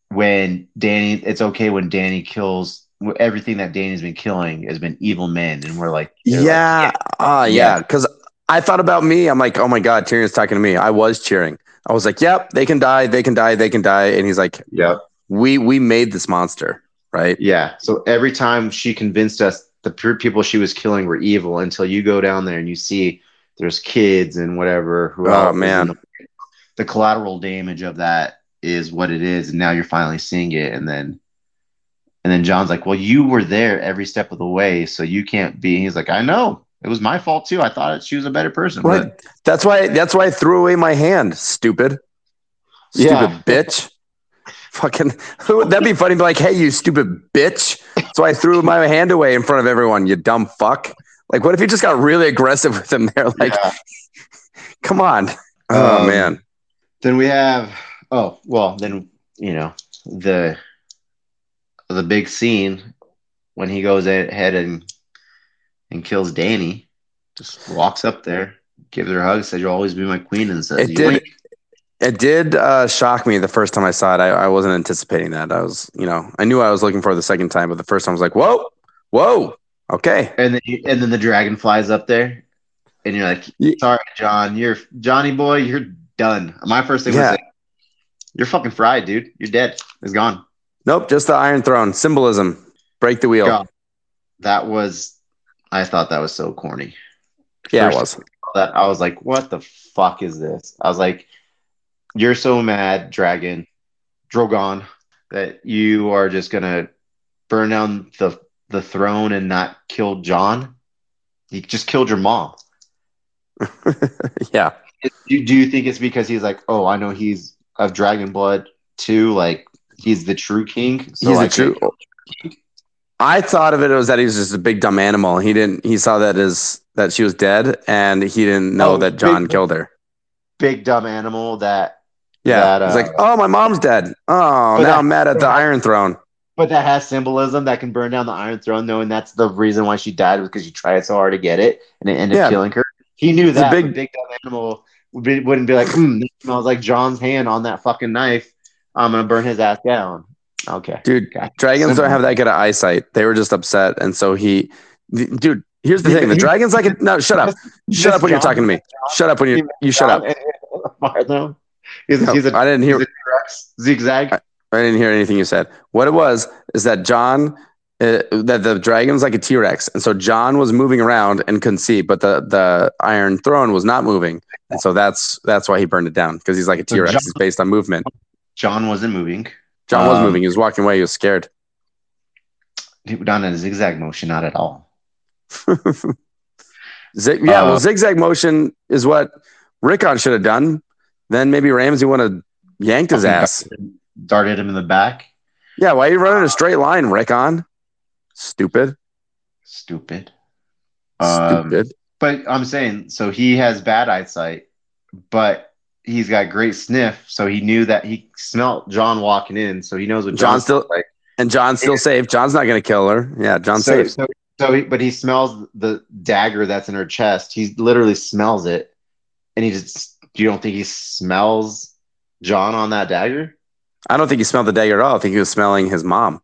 when Dany, it's okay when Dany kills everything that Dany's been killing has been evil men, and we're like, they're like, yeah. Ah, yeah. Because I thought about me. I'm like, oh my god, Tyrion's talking to me. I was cheering. I was like, yep, they can die, they can die, they can die. And he's like, yeah." we we made this monster, right? Yeah. So every time she convinced us the pure people she was killing were evil until you go down there and you see there's kids and whatever. Who Oh, man. The, the collateral damage of that is what it is. And now you're finally seeing it. And then, and then Jon's like, well, you were there every step of the way. So you can't be. He's like, I know it was my fault too. I thought she was a better person. Right. But That's why that's why I threw away my hand, stupid. Stupid Yeah. bitch. Fucking, that'd be funny. Be like, hey, you stupid bitch. So I threw my hand away in front of everyone. You dumb fuck. Like, what if you just got really aggressive with him there? Like, Yeah. come on. Oh Um, man. Then we have oh well then you know the the big scene when he goes ahead and and kills Dany, just walks up there, gives her a hug, says you'll always be my queen, and says It did- wink." It did uh, shock me the first time I saw it. I, I wasn't anticipating that. I was, you know, I knew I was looking for the second time, but the first time I was like, whoa, whoa, okay. and then and then the dragon flies up there, and you're like, sorry, Jon, you're Johnny boy, you're done. My first thing Yeah. was like, you're fucking fried, dude. You're dead. It's gone. Nope, just the Iron Throne symbolism. Break the wheel. God. That was, I thought that was so corny. yeah, it was. that I was like, what the fuck is this? I was like, you're so mad, Dragon, Drogon, that you are just gonna burn down the the throne and not kill Jon. You just killed your mom. yeah. Do, do you think it's because he's like, oh, I know he's of dragon blood too, like he's the true king? So He's the true. can't- I thought of it as that he was just a big dumb animal. He didn't. He saw that as that she was dead, and he didn't know Oh, that Jon big- killed her. big dumb animal that Yeah, That, he's uh, like, "Oh, my mom's dead. Oh, now that- I'm mad at the Iron Throne." but that has symbolism that can burn down the Iron Throne, knowing that's the reason why she died was because she tried so hard to get it and it ended Yeah. up killing her. He knew It's a that big- big, big dumb animal would be, wouldn't be like, hmm, this smells like Jon's hand on that fucking knife. I'm gonna burn his ass down. Okay, Dude, Gotcha. dragons don't have that good of eyesight. They were just upset, and so he, dude. Here's the thing: the dragons like. No, shut up. Shut up when you're talking to me. Shut up when you you shut up. Bartholomew. He's, No, he's a, I didn't hear. he's a T-Rex. zigzag. I didn't hear anything you said. What it was is that Jon, uh, that the dragon's like a T Rex, and so Jon was moving around and couldn't see, but the the Iron Throne was not moving, and so that's that's why he burned it down because he's like a So T Rex. Jon- He's based on movement. Jon wasn't moving. Jon was Um, moving. He was walking away. He was scared. Down in a zigzag motion, not at all. Zig, yeah, Uh, well, zigzag motion is what Rickon should have done. Then maybe Ramsay would have yanked his ass. Darted him in the back. Yeah, why are you running a straight line, Rickon? Stupid. Stupid. Um, Stupid. But I'm saying, so he has bad eyesight, but he's got great sniff. So he knew that he smelt Jon walking in. So he knows what Jon Jon's still- like. And Jon's still safe. Jon's not going to kill her. Yeah, Jon's so, safe. so, so he, but he smells the dagger that's in her chest. He literally smells it, and he just. You don't think he smells Jon on that dagger? I don't think he smelled the dagger at all. I think he was smelling his mom,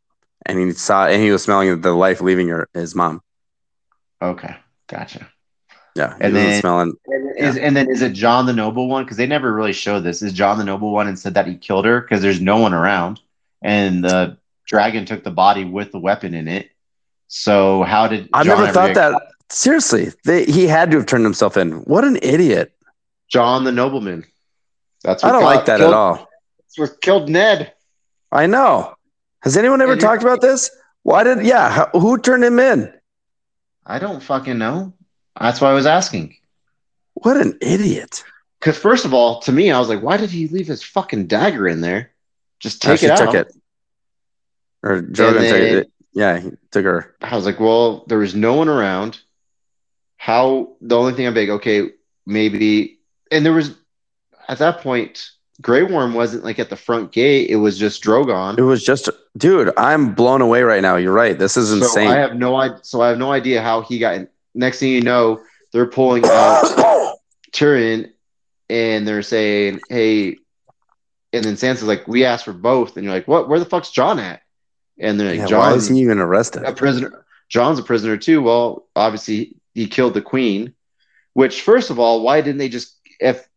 and he saw, and he was smelling the life leaving her, his mom. Okay, gotcha. Yeah, And then- smelling. And, is, and then is it Jon the Noble one? Because they never really showed this. Is Jon the Noble one and said that he killed her because there's no one around, and the dragon took the body with the weapon in it. So how did I never thought that. Seriously, they, he had to have turned himself in. What an idiot! Jon the Nobleman? That's I don't like that killed, at all. That's what killed Ned. I know. Has anyone ever And talked about this? Why did? Yeah, who turned him in? I don't fucking know. That's why I was asking. What an idiot! Because first of all, to me, I was like, why did he leave his fucking dagger in there? Just take it out. took it, or Drogon took it. Yeah, he took her. I was like, well, there was no one around. How the only thing I'm like, okay, maybe, and there was at that point, Grey Worm wasn't like at the front gate. It was just Drogon. It was just, dude. I'm blown away right now. You're right. This is So insane. I have no idea. So I have no idea how he got. In. Next thing you know, they're pulling out Tyrion and they're saying, "Hey," and then Sansa's like, "We asked for both," and you're like, "What? Where the fuck's Jon at?" And they're like, Yeah, why "Jon, is he even arrested? a prisoner. Jon's a prisoner too. Well, obviously he killed the queen. Which, first of all, why didn't they just if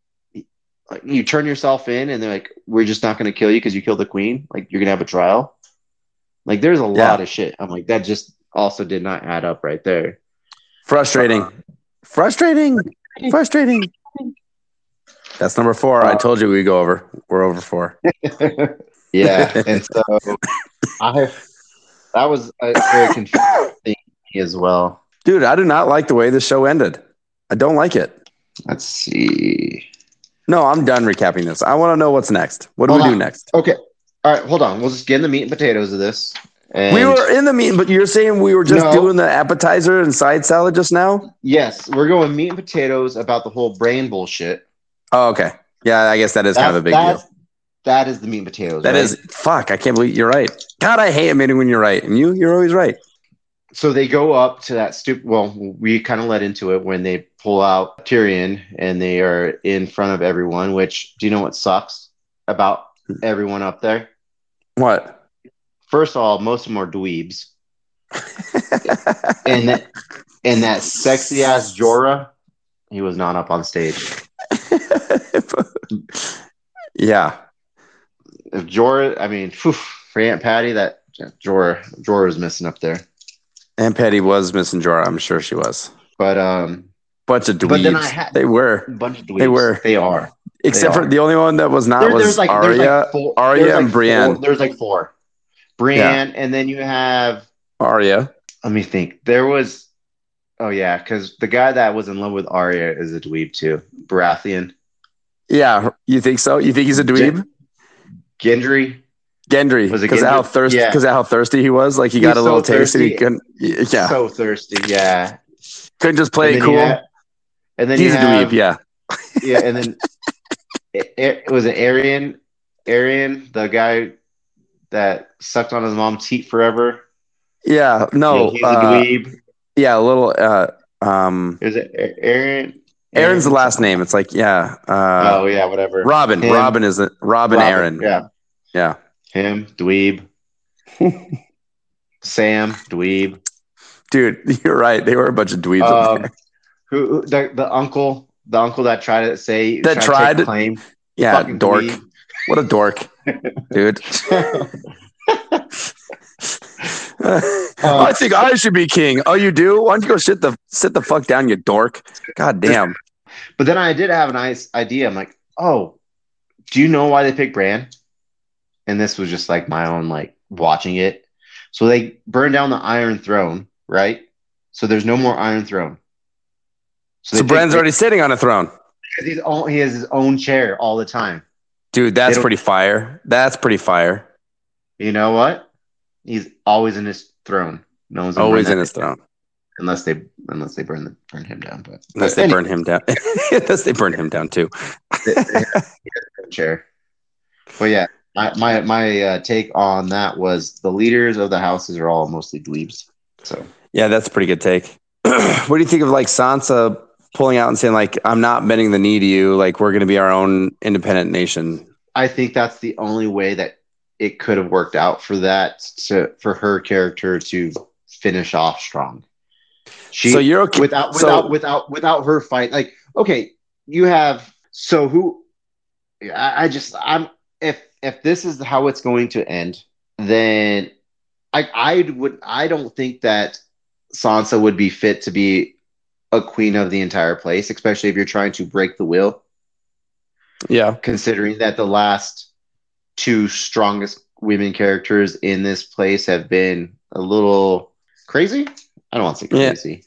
you turn yourself in and they're like, we're just not going to kill you because you killed the queen? Like you're gonna have a trial. Like there's a Yeah. lot of shit. I'm like that just also did not add up right there. Frustrating. Frustrating. Frustrating. That's number four. I told you we go over. We're over four. yeah, and so I that was a very confusing thing as well. Dude, I do not like the way the show ended. I don't like it. Let's see. No, I'm done recapping this. I want to know what's next. What do Hold we do next? Okay. All right, hold on. We'll just get in the meat and potatoes of this. And we were in the meat, but you're saying we were just No. doing the appetizer and side salad just now? yes, we're going meat and potatoes about the whole brain bullshit. Oh, okay. Yeah, I guess that is kind of a big deal. That is the meat and potatoes. That right? is fuck. I can't believe you're right. God, I hate admitting when you're right, and you, you're always right. so they go up to that stupid. Well, we kind of led into it when they pull out Tyrion and they are in front of everyone. Which do you know what sucks about everyone up there? What? First of all, most of them are dweebs, and that and that sexy ass Jorah, he was not up on stage. yeah. If Jorah, I mean, phew, for Aunt Patty, that Jorah Jorah is missing up there. Aunt Patty was missing Jorah. I'm sure she was. But um, Bunch of dweebs. But then I had- they were. bunch of dweebs. They were. They are. Except for are. the only one that was not There- was like Arya. like four, Arya like and Brienne. Four, there's like four. Brienne, and then you have. Arya. Let me think. There was. Oh yeah, because the guy that was in love with Arya is a dweeb too. Baratheon, Yeah, you think so? You think he's a dweeb? Gendry. Gendry, it because how Gendry? thirsty? Yeah. Because how thirsty he was. Like he He's got a little so taste, and he thirsty. couldn't. Yeah, So thirsty. Yeah. couldn't just play it cool. have- and then He's a dweeb. Yeah. yeah, and then it, it was an Arian, Arian, the guy that sucked on his mom's teat forever. Yeah. No. Yeah, he's a uh, yeah. A little. Uh, um. Is it Aaron? Arryn's the last name. It's like yeah. Uh, oh yeah, whatever. Robin. Him. Robin is it? Robin, Robin, Aaron. Yeah, Yeah. him, dweeb. Sam, dweeb. Dude, you're right. They were a bunch of dweebs. Um, who, who the, the uncle, the uncle that tried to say That tried take to- claim. Yeah. Dork. dweeb. What a dork, dude. I uh, think I should be king. Oh, you do? Why don't you go sit the sit the fuck down, you dork? God damn. But then I did have a nice idea. I'm like, oh, do you know why they picked Bran? And this was just like my own like watching it. So they burned down the Iron Throne, right? So there's no more Iron Throne. So, Bran's already sitting on a throne. because he's own, he has his own chair all the time. Dude, that's pretty fire. That's pretty fire. You know what? He's always in his throne. No one's Always in his throne. unless they unless they burn the, burn him down. But Unless they burn him down. Unless they burn him down too. chair. But yeah, my my my uh, take on that was the leaders of the houses are all mostly dweebs. So Yeah, that's a pretty good take. what do you think of like Sansa pulling out and saying like, "I'm not bending the knee to you. Like, we're going to be our own independent nation." I think that's the only way that it could have worked out for that to for her character to finish off strong. She so you're okay. without so- without without without her fight like okay you have so who I, I just i'm if if this is how it's going to end then i i would i don't think that sansa would be fit to be a queen of the entire place especially if you're trying to break the will yeah, considering that the last two strongest women characters in this place have been a little crazy. I don't want to say Yeah. crazy,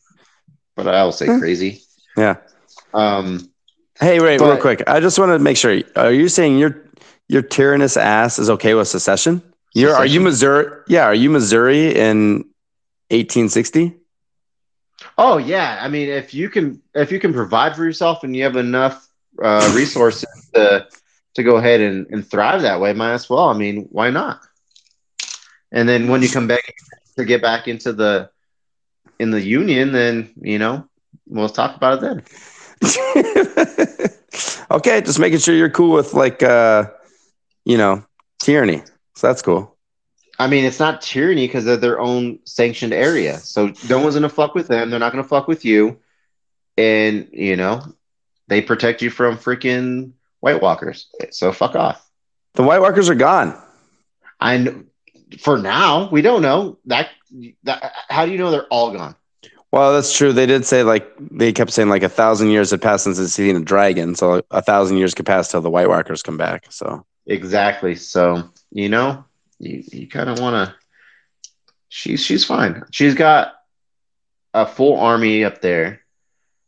but I will say Hmm. crazy. yeah. Um, Hey, wait, real quick. I just want to make sure. Are you saying your your tyrannous ass is okay with secession? You're are you Missouri? Yeah, are you Missouri in 1860? Oh yeah, I mean, if you can, if you can provide for yourself and you have enough uh, resources to to go ahead and, and thrive that way, might as well. I mean, why not? And then when you come back to get back into the in the union, then you know we'll talk about it then. okay, just making sure you're cool with like uh you know, tyranny. So that's cool. I mean, it's not tyranny because they're their own sanctioned area. So no one's gonna fuck with them. They're not gonna fuck with you. And you know, they protect you from freaking White Walkers. So fuck off. The White Walkers are gone. I for now we don't know that. that how do you know they're all gone? Well, that's true. They did say like they kept saying like a thousand years had passed since it's seen a dragon, so a thousand years could pass till the White Walkers come back. So Exactly. So you know, you, you kind of want to. She's she's fine. She's got a full army up there.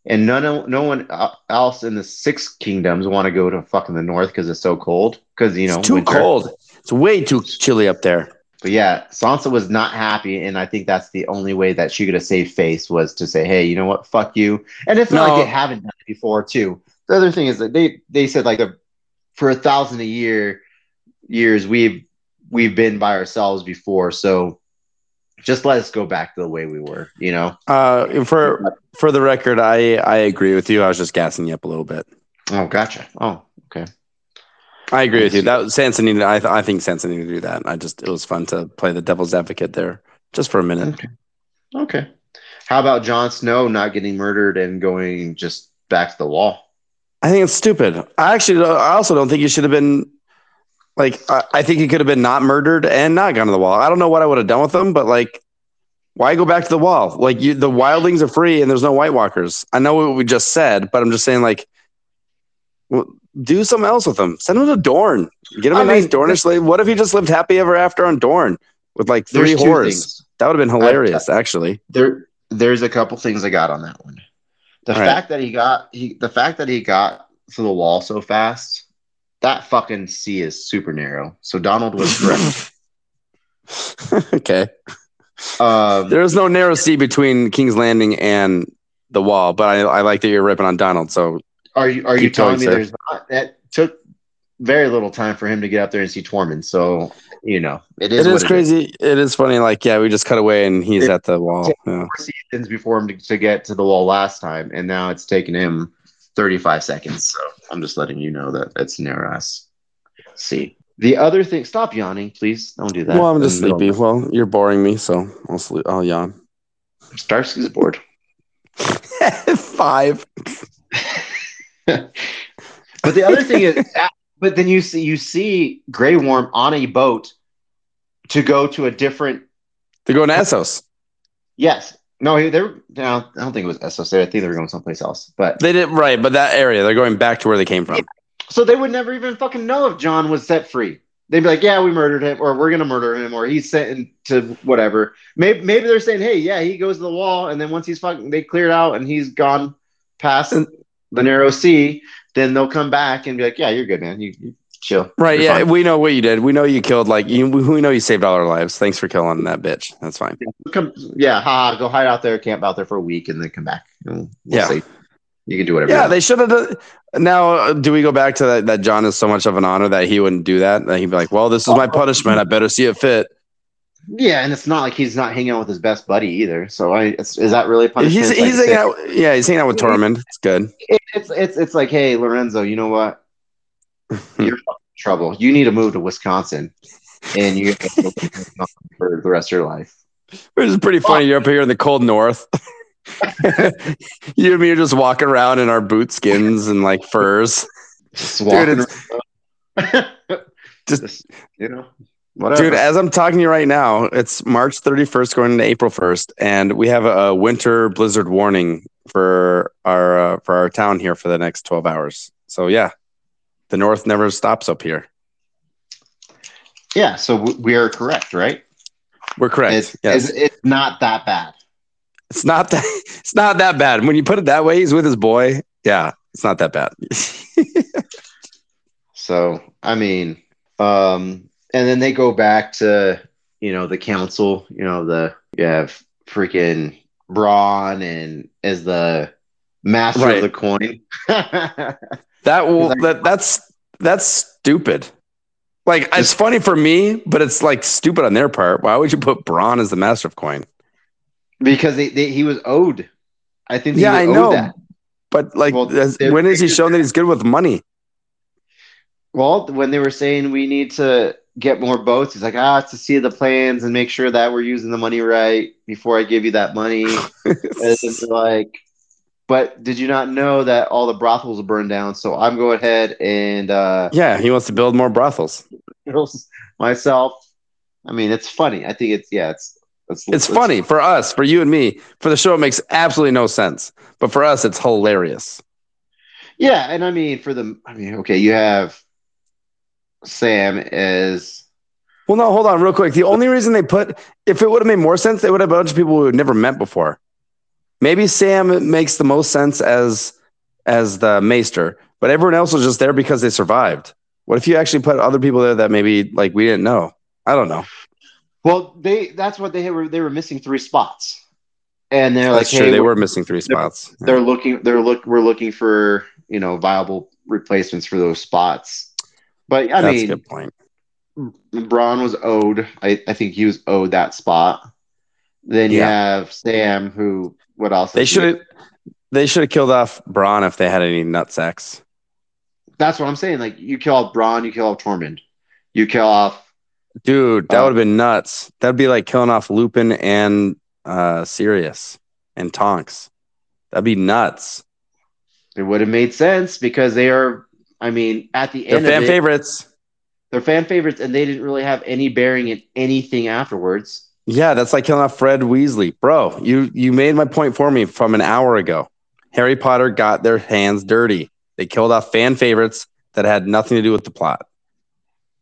and none no one else in the six kingdoms want to go to fucking the north because it's so cold. Because you know, it's too winter. cold. It's way too chilly up there. But yeah, Sansa was not happy, and I think that's the only way that she could have saved face was to say, "Hey, you know what? Fuck you." And it's not No. like they haven't done it before, too. The other thing is that they they said like a, for a thousand a year years we've we've been by ourselves before, so just let us go back to the way we were. You know? Uh, for for the record, I I agree with you. I was just gassing you up a little bit. Oh, gotcha. Oh, okay. I agree with you. That Sansa needed. I th- I think Sansa needed to do that. I just it was fun to play the devil's advocate there just for a minute. Okay. Okay. How about Jon Snow not getting murdered and going just back to the wall? I think it's stupid. I actually I also don't think you should have been like I, I think he could have been not murdered and not gone to the wall. I don't know what I would have done with him, but like why go back to the wall? Like you the wildlings are free and there's no White Walkers. I know what we just said, but I'm just saying like well, do something else with him. Send him to Dorne. Get him a I nice Dornish lady. What if he just lived happy ever after on Dorne with like three whores? That would have been hilarious, actually. There, there's a couple things I got on that one. The All right. fact that he got he, the fact that he got to the wall so fast, that fucking sea is super narrow. So Donald was correct. okay. um, There is no narrow sea between King's Landing and the wall, but I, I like that you're ripping on Donald. So are you are you telling me sir. there's not? That took very little time for him to get up there and see Tormund. So you know it is. it is crazy. it is funny. Like, yeah, we just cut away and he's at the wall. Yeah. Four seasons before him to, to get to the wall last time, and now it's taken him 35 seconds. So I'm just letting you know that it's narrow ass. See the other thing. Stop yawning, please. Don't do that. Well, I'm just sleepy. Well, you're boring me, so I'll sleep. I'll yawn. of- Starsky's bored. Five. But the other thing is, but then you see you see Grey Worm on a boat to go to a different. To go going to Essos. Yes, no, they were. No, I don't think it was Essos. I think they were going someplace else. But They didn't right, but that area, they're going back to where they came from. so they would never even fucking know if Jon was set free. They'd be like, "Yeah, we murdered him, or we're gonna murder him, or he's sent to whatever." Maybe maybe they're saying, "Hey, yeah, he goes to the wall," and then once he's fucking, they cleared out and he's gone past the narrow sea. Then they'll come back and be like, "Yeah, you're good, man. You, you chill." Right? You're Yeah, fine." we know what you did. We know you killed. Like you, we know you saved all our lives. Thanks for killing that bitch. That's fine. come yeah haha, go hide out there camp out there for a week and then come back we'll Yeah. see. you can do whatever Yeah, they should have done. Now, do we go back to that? That Jon is so much of an honor that he wouldn't do that. That he'd be like, "Well, this is my oh. punishment. I better see it fit." yeah and it's not like he's not hanging out with his best buddy either so I, it's, is that really punishment He's like he's hanging out. Yeah, he's hanging out with Tormund. It's good. it- it's it's it's like hey lorenzo you know what you're trouble you need to move to wisconsin and you for the rest of your life Which is pretty funny. You're up here in the cold north. you and me are just walking around in our boot skins and like furs. just Dude, around. Just- just you know whatever Dude, as I'm talking to you right now, it's March 31st going into April 1st, and we have a winter blizzard warning for our uh, for our town here for the next 12 hours. So yeah, the north never stops up here. yeah so w- we are correct right We're correct. it's, yes. it's it's not that bad It's not that it's not that bad. When you put it that way, he's with his boy. Yeah, it's not that bad. So I mean, um, and then they go back to you know the council. You know the you have freaking Bronn and as the master Right. of the coin. that will Like- that that's that's stupid. Like it's funny for me, but it's like stupid on their part. Why would you put Bronn as the master of coin? because they, they, he was owed. I think Yeah, I know. that. But like, Well, as- when has he shown that he's good with money? Well, when they were saying we need to get more boats, he's like, ah, to see the plans and make sure that we're using the money right before I give you that money. And it's like, but did you not know that all the brothels will burn down? So I'm going ahead and uh, yeah, he wants to build more brothels. myself. I mean, it's funny. I think it's yeah, it's it's, It's funny for us, for you and me. For the show, it makes absolutely no sense. But for us, it's hilarious. Yeah, and I mean for the I mean, okay, you have Sam as Well, no, hold on, real quick. The only reason they put, if it would have made more sense, they would have a bunch of people we would never met before. Maybe Sam makes the most sense as as the maester, but everyone else was just there because they survived. What if you actually put other people there that maybe like we didn't know? I don't know. Well, they that's what they were. They were missing three spots, and they're That's like, true. hey, They we're, missing three spots. they're looking. They're look. We're looking for you know viable replacements for those spots. But I That's a mean, good point. Bronn was owed. I, I think he was owed that spot. Then you have Sam, who what else? They should they should have killed off Bronn if they had any nutsacks. That's what I'm saying. Like you kill off Bronn, you kill off Tormund, you kill off. Dude, that Uh, would have been nuts. That'd be like killing off Lupin and uh Sirius and Tonks. That'd be nuts. It would have made sense because they are. I mean, at the end They're end fan it, favorites. they're fan favorites, and they didn't really have any bearing in anything afterwards. Yeah, that's like killing off Fred Weasley. Bro, you you made my point for me from an hour ago. Harry Potter got their hands dirty. They killed off fan favorites that had nothing to do with the plot.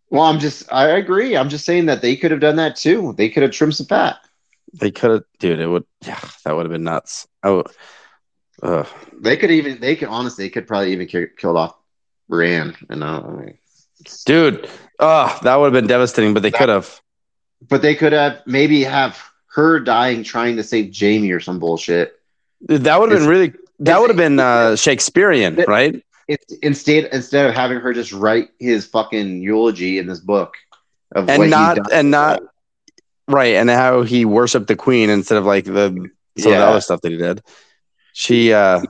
Well, I'm just. I agree. I'm just saying that they could have done that too. They could have trimmed some fat. They could have, dude. It would, yeah, that would have been nuts. Oh, ugh. They could even. They could honestly. They could probably even ki- killed off Brienne. And I mean, dude. Oh, that would have been devastating. But they could have. But they could have maybe have her dying trying to save Jaime or some bullshit. That would have been really. That would have been uh, Shakespearean, It- right? It's instead instead of having her just write his fucking eulogy in this book of And not and not right. And how he worshipped the queen instead of like the some of the other stuff that he did. She, uh,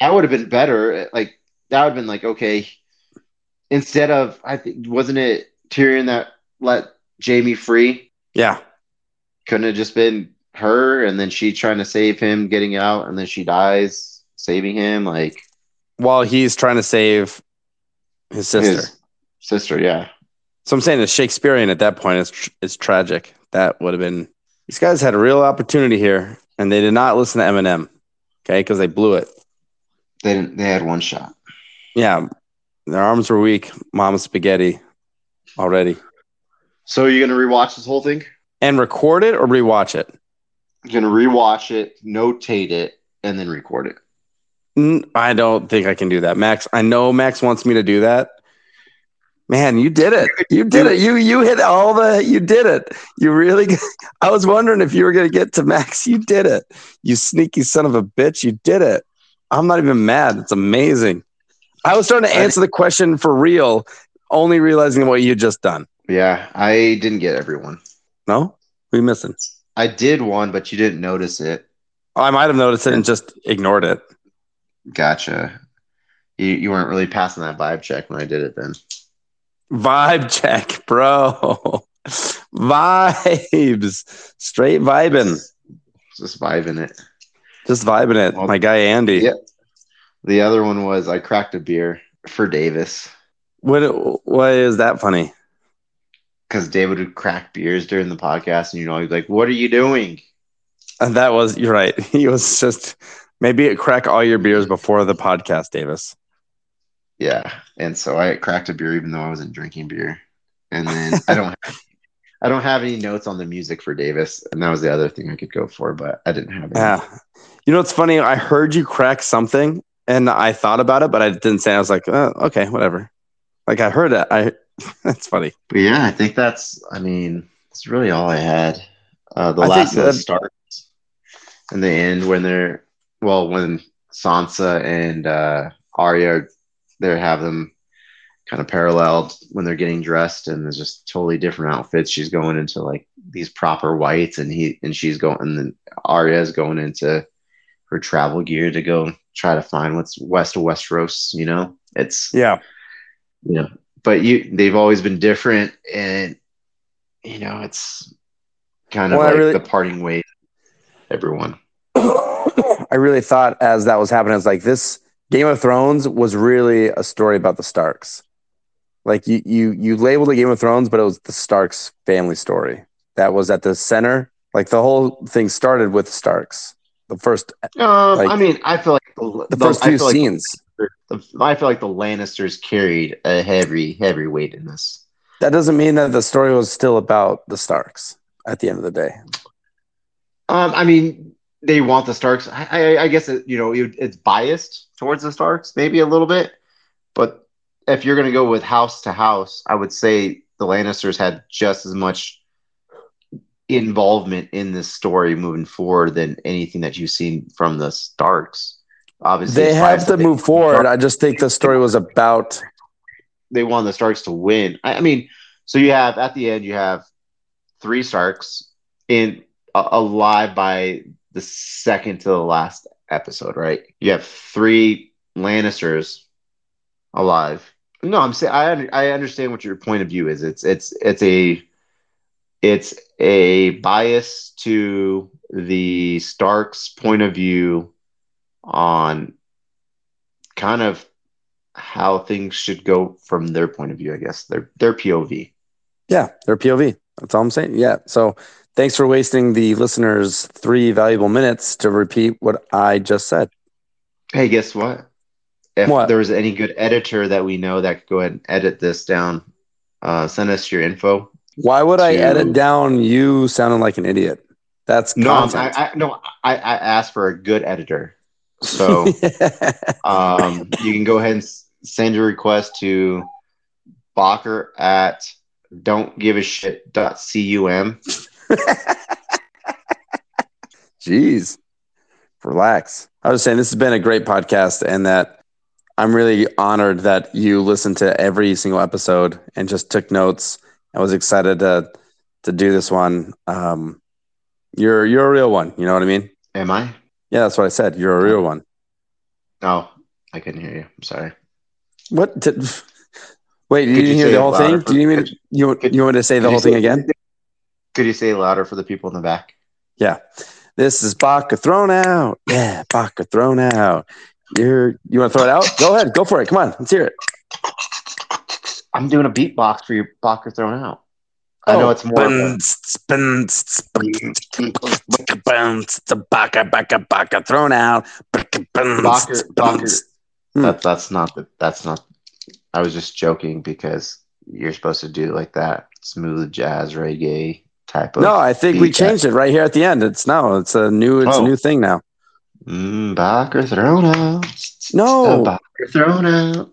that would have been better. Like that would have been like okay. Instead of I think wasn't it Tyrion that let Jaime free? yeah, Couldn't have just been her and then she trying to save him, getting out, and then she dies saving him. Like while he's trying to save his sister. his sister, yeah. So I'm saying it's Shakespearean at that point. It's tr- it's tragic. That would have been. These guys had a real opportunity here, and they did not listen to Eminem. Okay, because they blew it. They didn't. They had one shot. Yeah, their arms were weak. Mama spaghetti already. So you're gonna rewatch this whole thing? And record it or rewatch it. You're gonna rewatch it, notate it, and then record it. I don't think I can do that, Max. I know Max wants me to do that. Man, you did it. You did it. You you hit all the. You did it. You really. I was wondering if you were going to get to Max. You did it. You sneaky son of a bitch. You did it. I'm not even mad. It's amazing. I was starting to answer the question for real, only realizing what you just done. Yeah, I didn't get everyone. No, we missing. I did one, but you didn't notice it. Oh, I might have noticed it and just ignored it. Gotcha. You you weren't really passing that vibe check when I did it then. Vibe check, bro. Vibes. Straight vibing. Just vibing it. Just vibing it. Well, My guy Andy. yeah. The other one was I cracked a beer for Davis What why is that funny? Because David would crack beers during the podcast, and you know he's like, "What are you doing?" And that was you're right. He was just maybe crack all your beers before the podcast, Davis. Yeah, and so I cracked a beer even though I wasn't drinking beer, and then I don't. Have, I don't have any notes on the music for Davis, and that was the other thing I could go for, but I didn't have any. Yeah. You know what's funny? I heard you crack something and I thought about it, but I didn't say I was like, oh, okay, whatever. Like I heard it. I that's funny. But yeah, I think that's. I mean, that's really all I had. Uh, the I last that- starts in the end when they're well when Sansa and uh, Arya they have them kind of paralleled when they're getting dressed and there's just totally different outfits. She's going into like these proper whites and he and she's going and then Arya is going into her travel gear to go try to find what's west of Westeros. You know, it's Yeah. you know but you they've always been different and you know it's kind of Well, like really- the parting way everyone I really thought as that was happening, I was like, this Game of Thrones was really a story about the Starks. Like you, you, you labeled it Game of Thrones, but it was the Starks family story that was at the center. Like the whole thing started with Starks. The first, um, Like- i mean i feel like the, the the- first few like scenes. the, i feel like the lannisters carried a heavy heavy weight in this That doesn't mean that the story was still about the Starks at the end of the day. um i mean they want the Starks. I, I, I guess it, you know it, it's biased towards the Starks, maybe a little bit. But if you're going to go with house to house, I would say the Lannisters had just as much involvement in this story moving forward than anything that you've seen from the Starks. Obviously, They have to they- move forward. I just think the story was about they want the Starks to win. I, I mean, so you have at the end you have three Starks in uh, alive by the second to the last episode, right? You have three Lannisters alive. No, I'm saying I I understand what your point of view is. It's it's it's a it's a bias to the Starks point of view on kind of how things should go from their point of view, I guess. Their their POV. Yeah, their POV. That's all I'm saying. Yeah. So thanks for wasting the listeners three valuable minutes to repeat what I just said. Hey, guess what? If What? there was any good editor that we know that could go ahead and edit this down, uh, send us your info. Why would I To- edit down you sounding like an idiot? That's No, I, I no, I, I asked for a good editor. So um, you can go ahead and send your request to Bacher at don't give a shit dot cum. Jeez, relax. I was saying this has been a great podcast, and that I'm really honored that you listened to every single episode and just took notes. I was excited to to do this one. Um, you're you're a real one. You know what I mean? Am I? Yeah, that's what I said. You're a real one. No, I couldn't hear you. I'm sorry. What? Did, wait, you didn't you hear the whole thing? Do you mean for- you could- you want to say the Could whole thing again? Could you say it louder for the people in the back? Yeah. This is Baka thrown out. Yeah, Baka thrown out. You're you want to throw it out? Go ahead, go for it. Come on, let's hear it. I'm doing a beatbox for your Bacher thrown out. I know it's more. Baka baka baka thrown out. Bacher, Bacher, Hmm. that, that's not the. That's not. I was just joking because you're supposed to do like that smooth jazz reggae type of. No, I think we changed it right here at the end. It's no, it's a new it's a Oh. new thing now. Mm, Bacher thrown out. No. Bacher thrown out.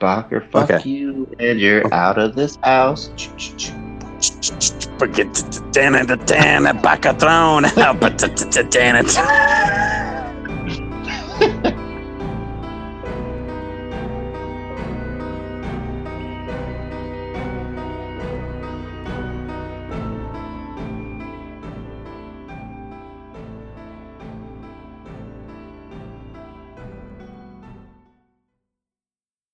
Bacher, fuck Okay. you, and you're out of this house. Forget Baka thrown out.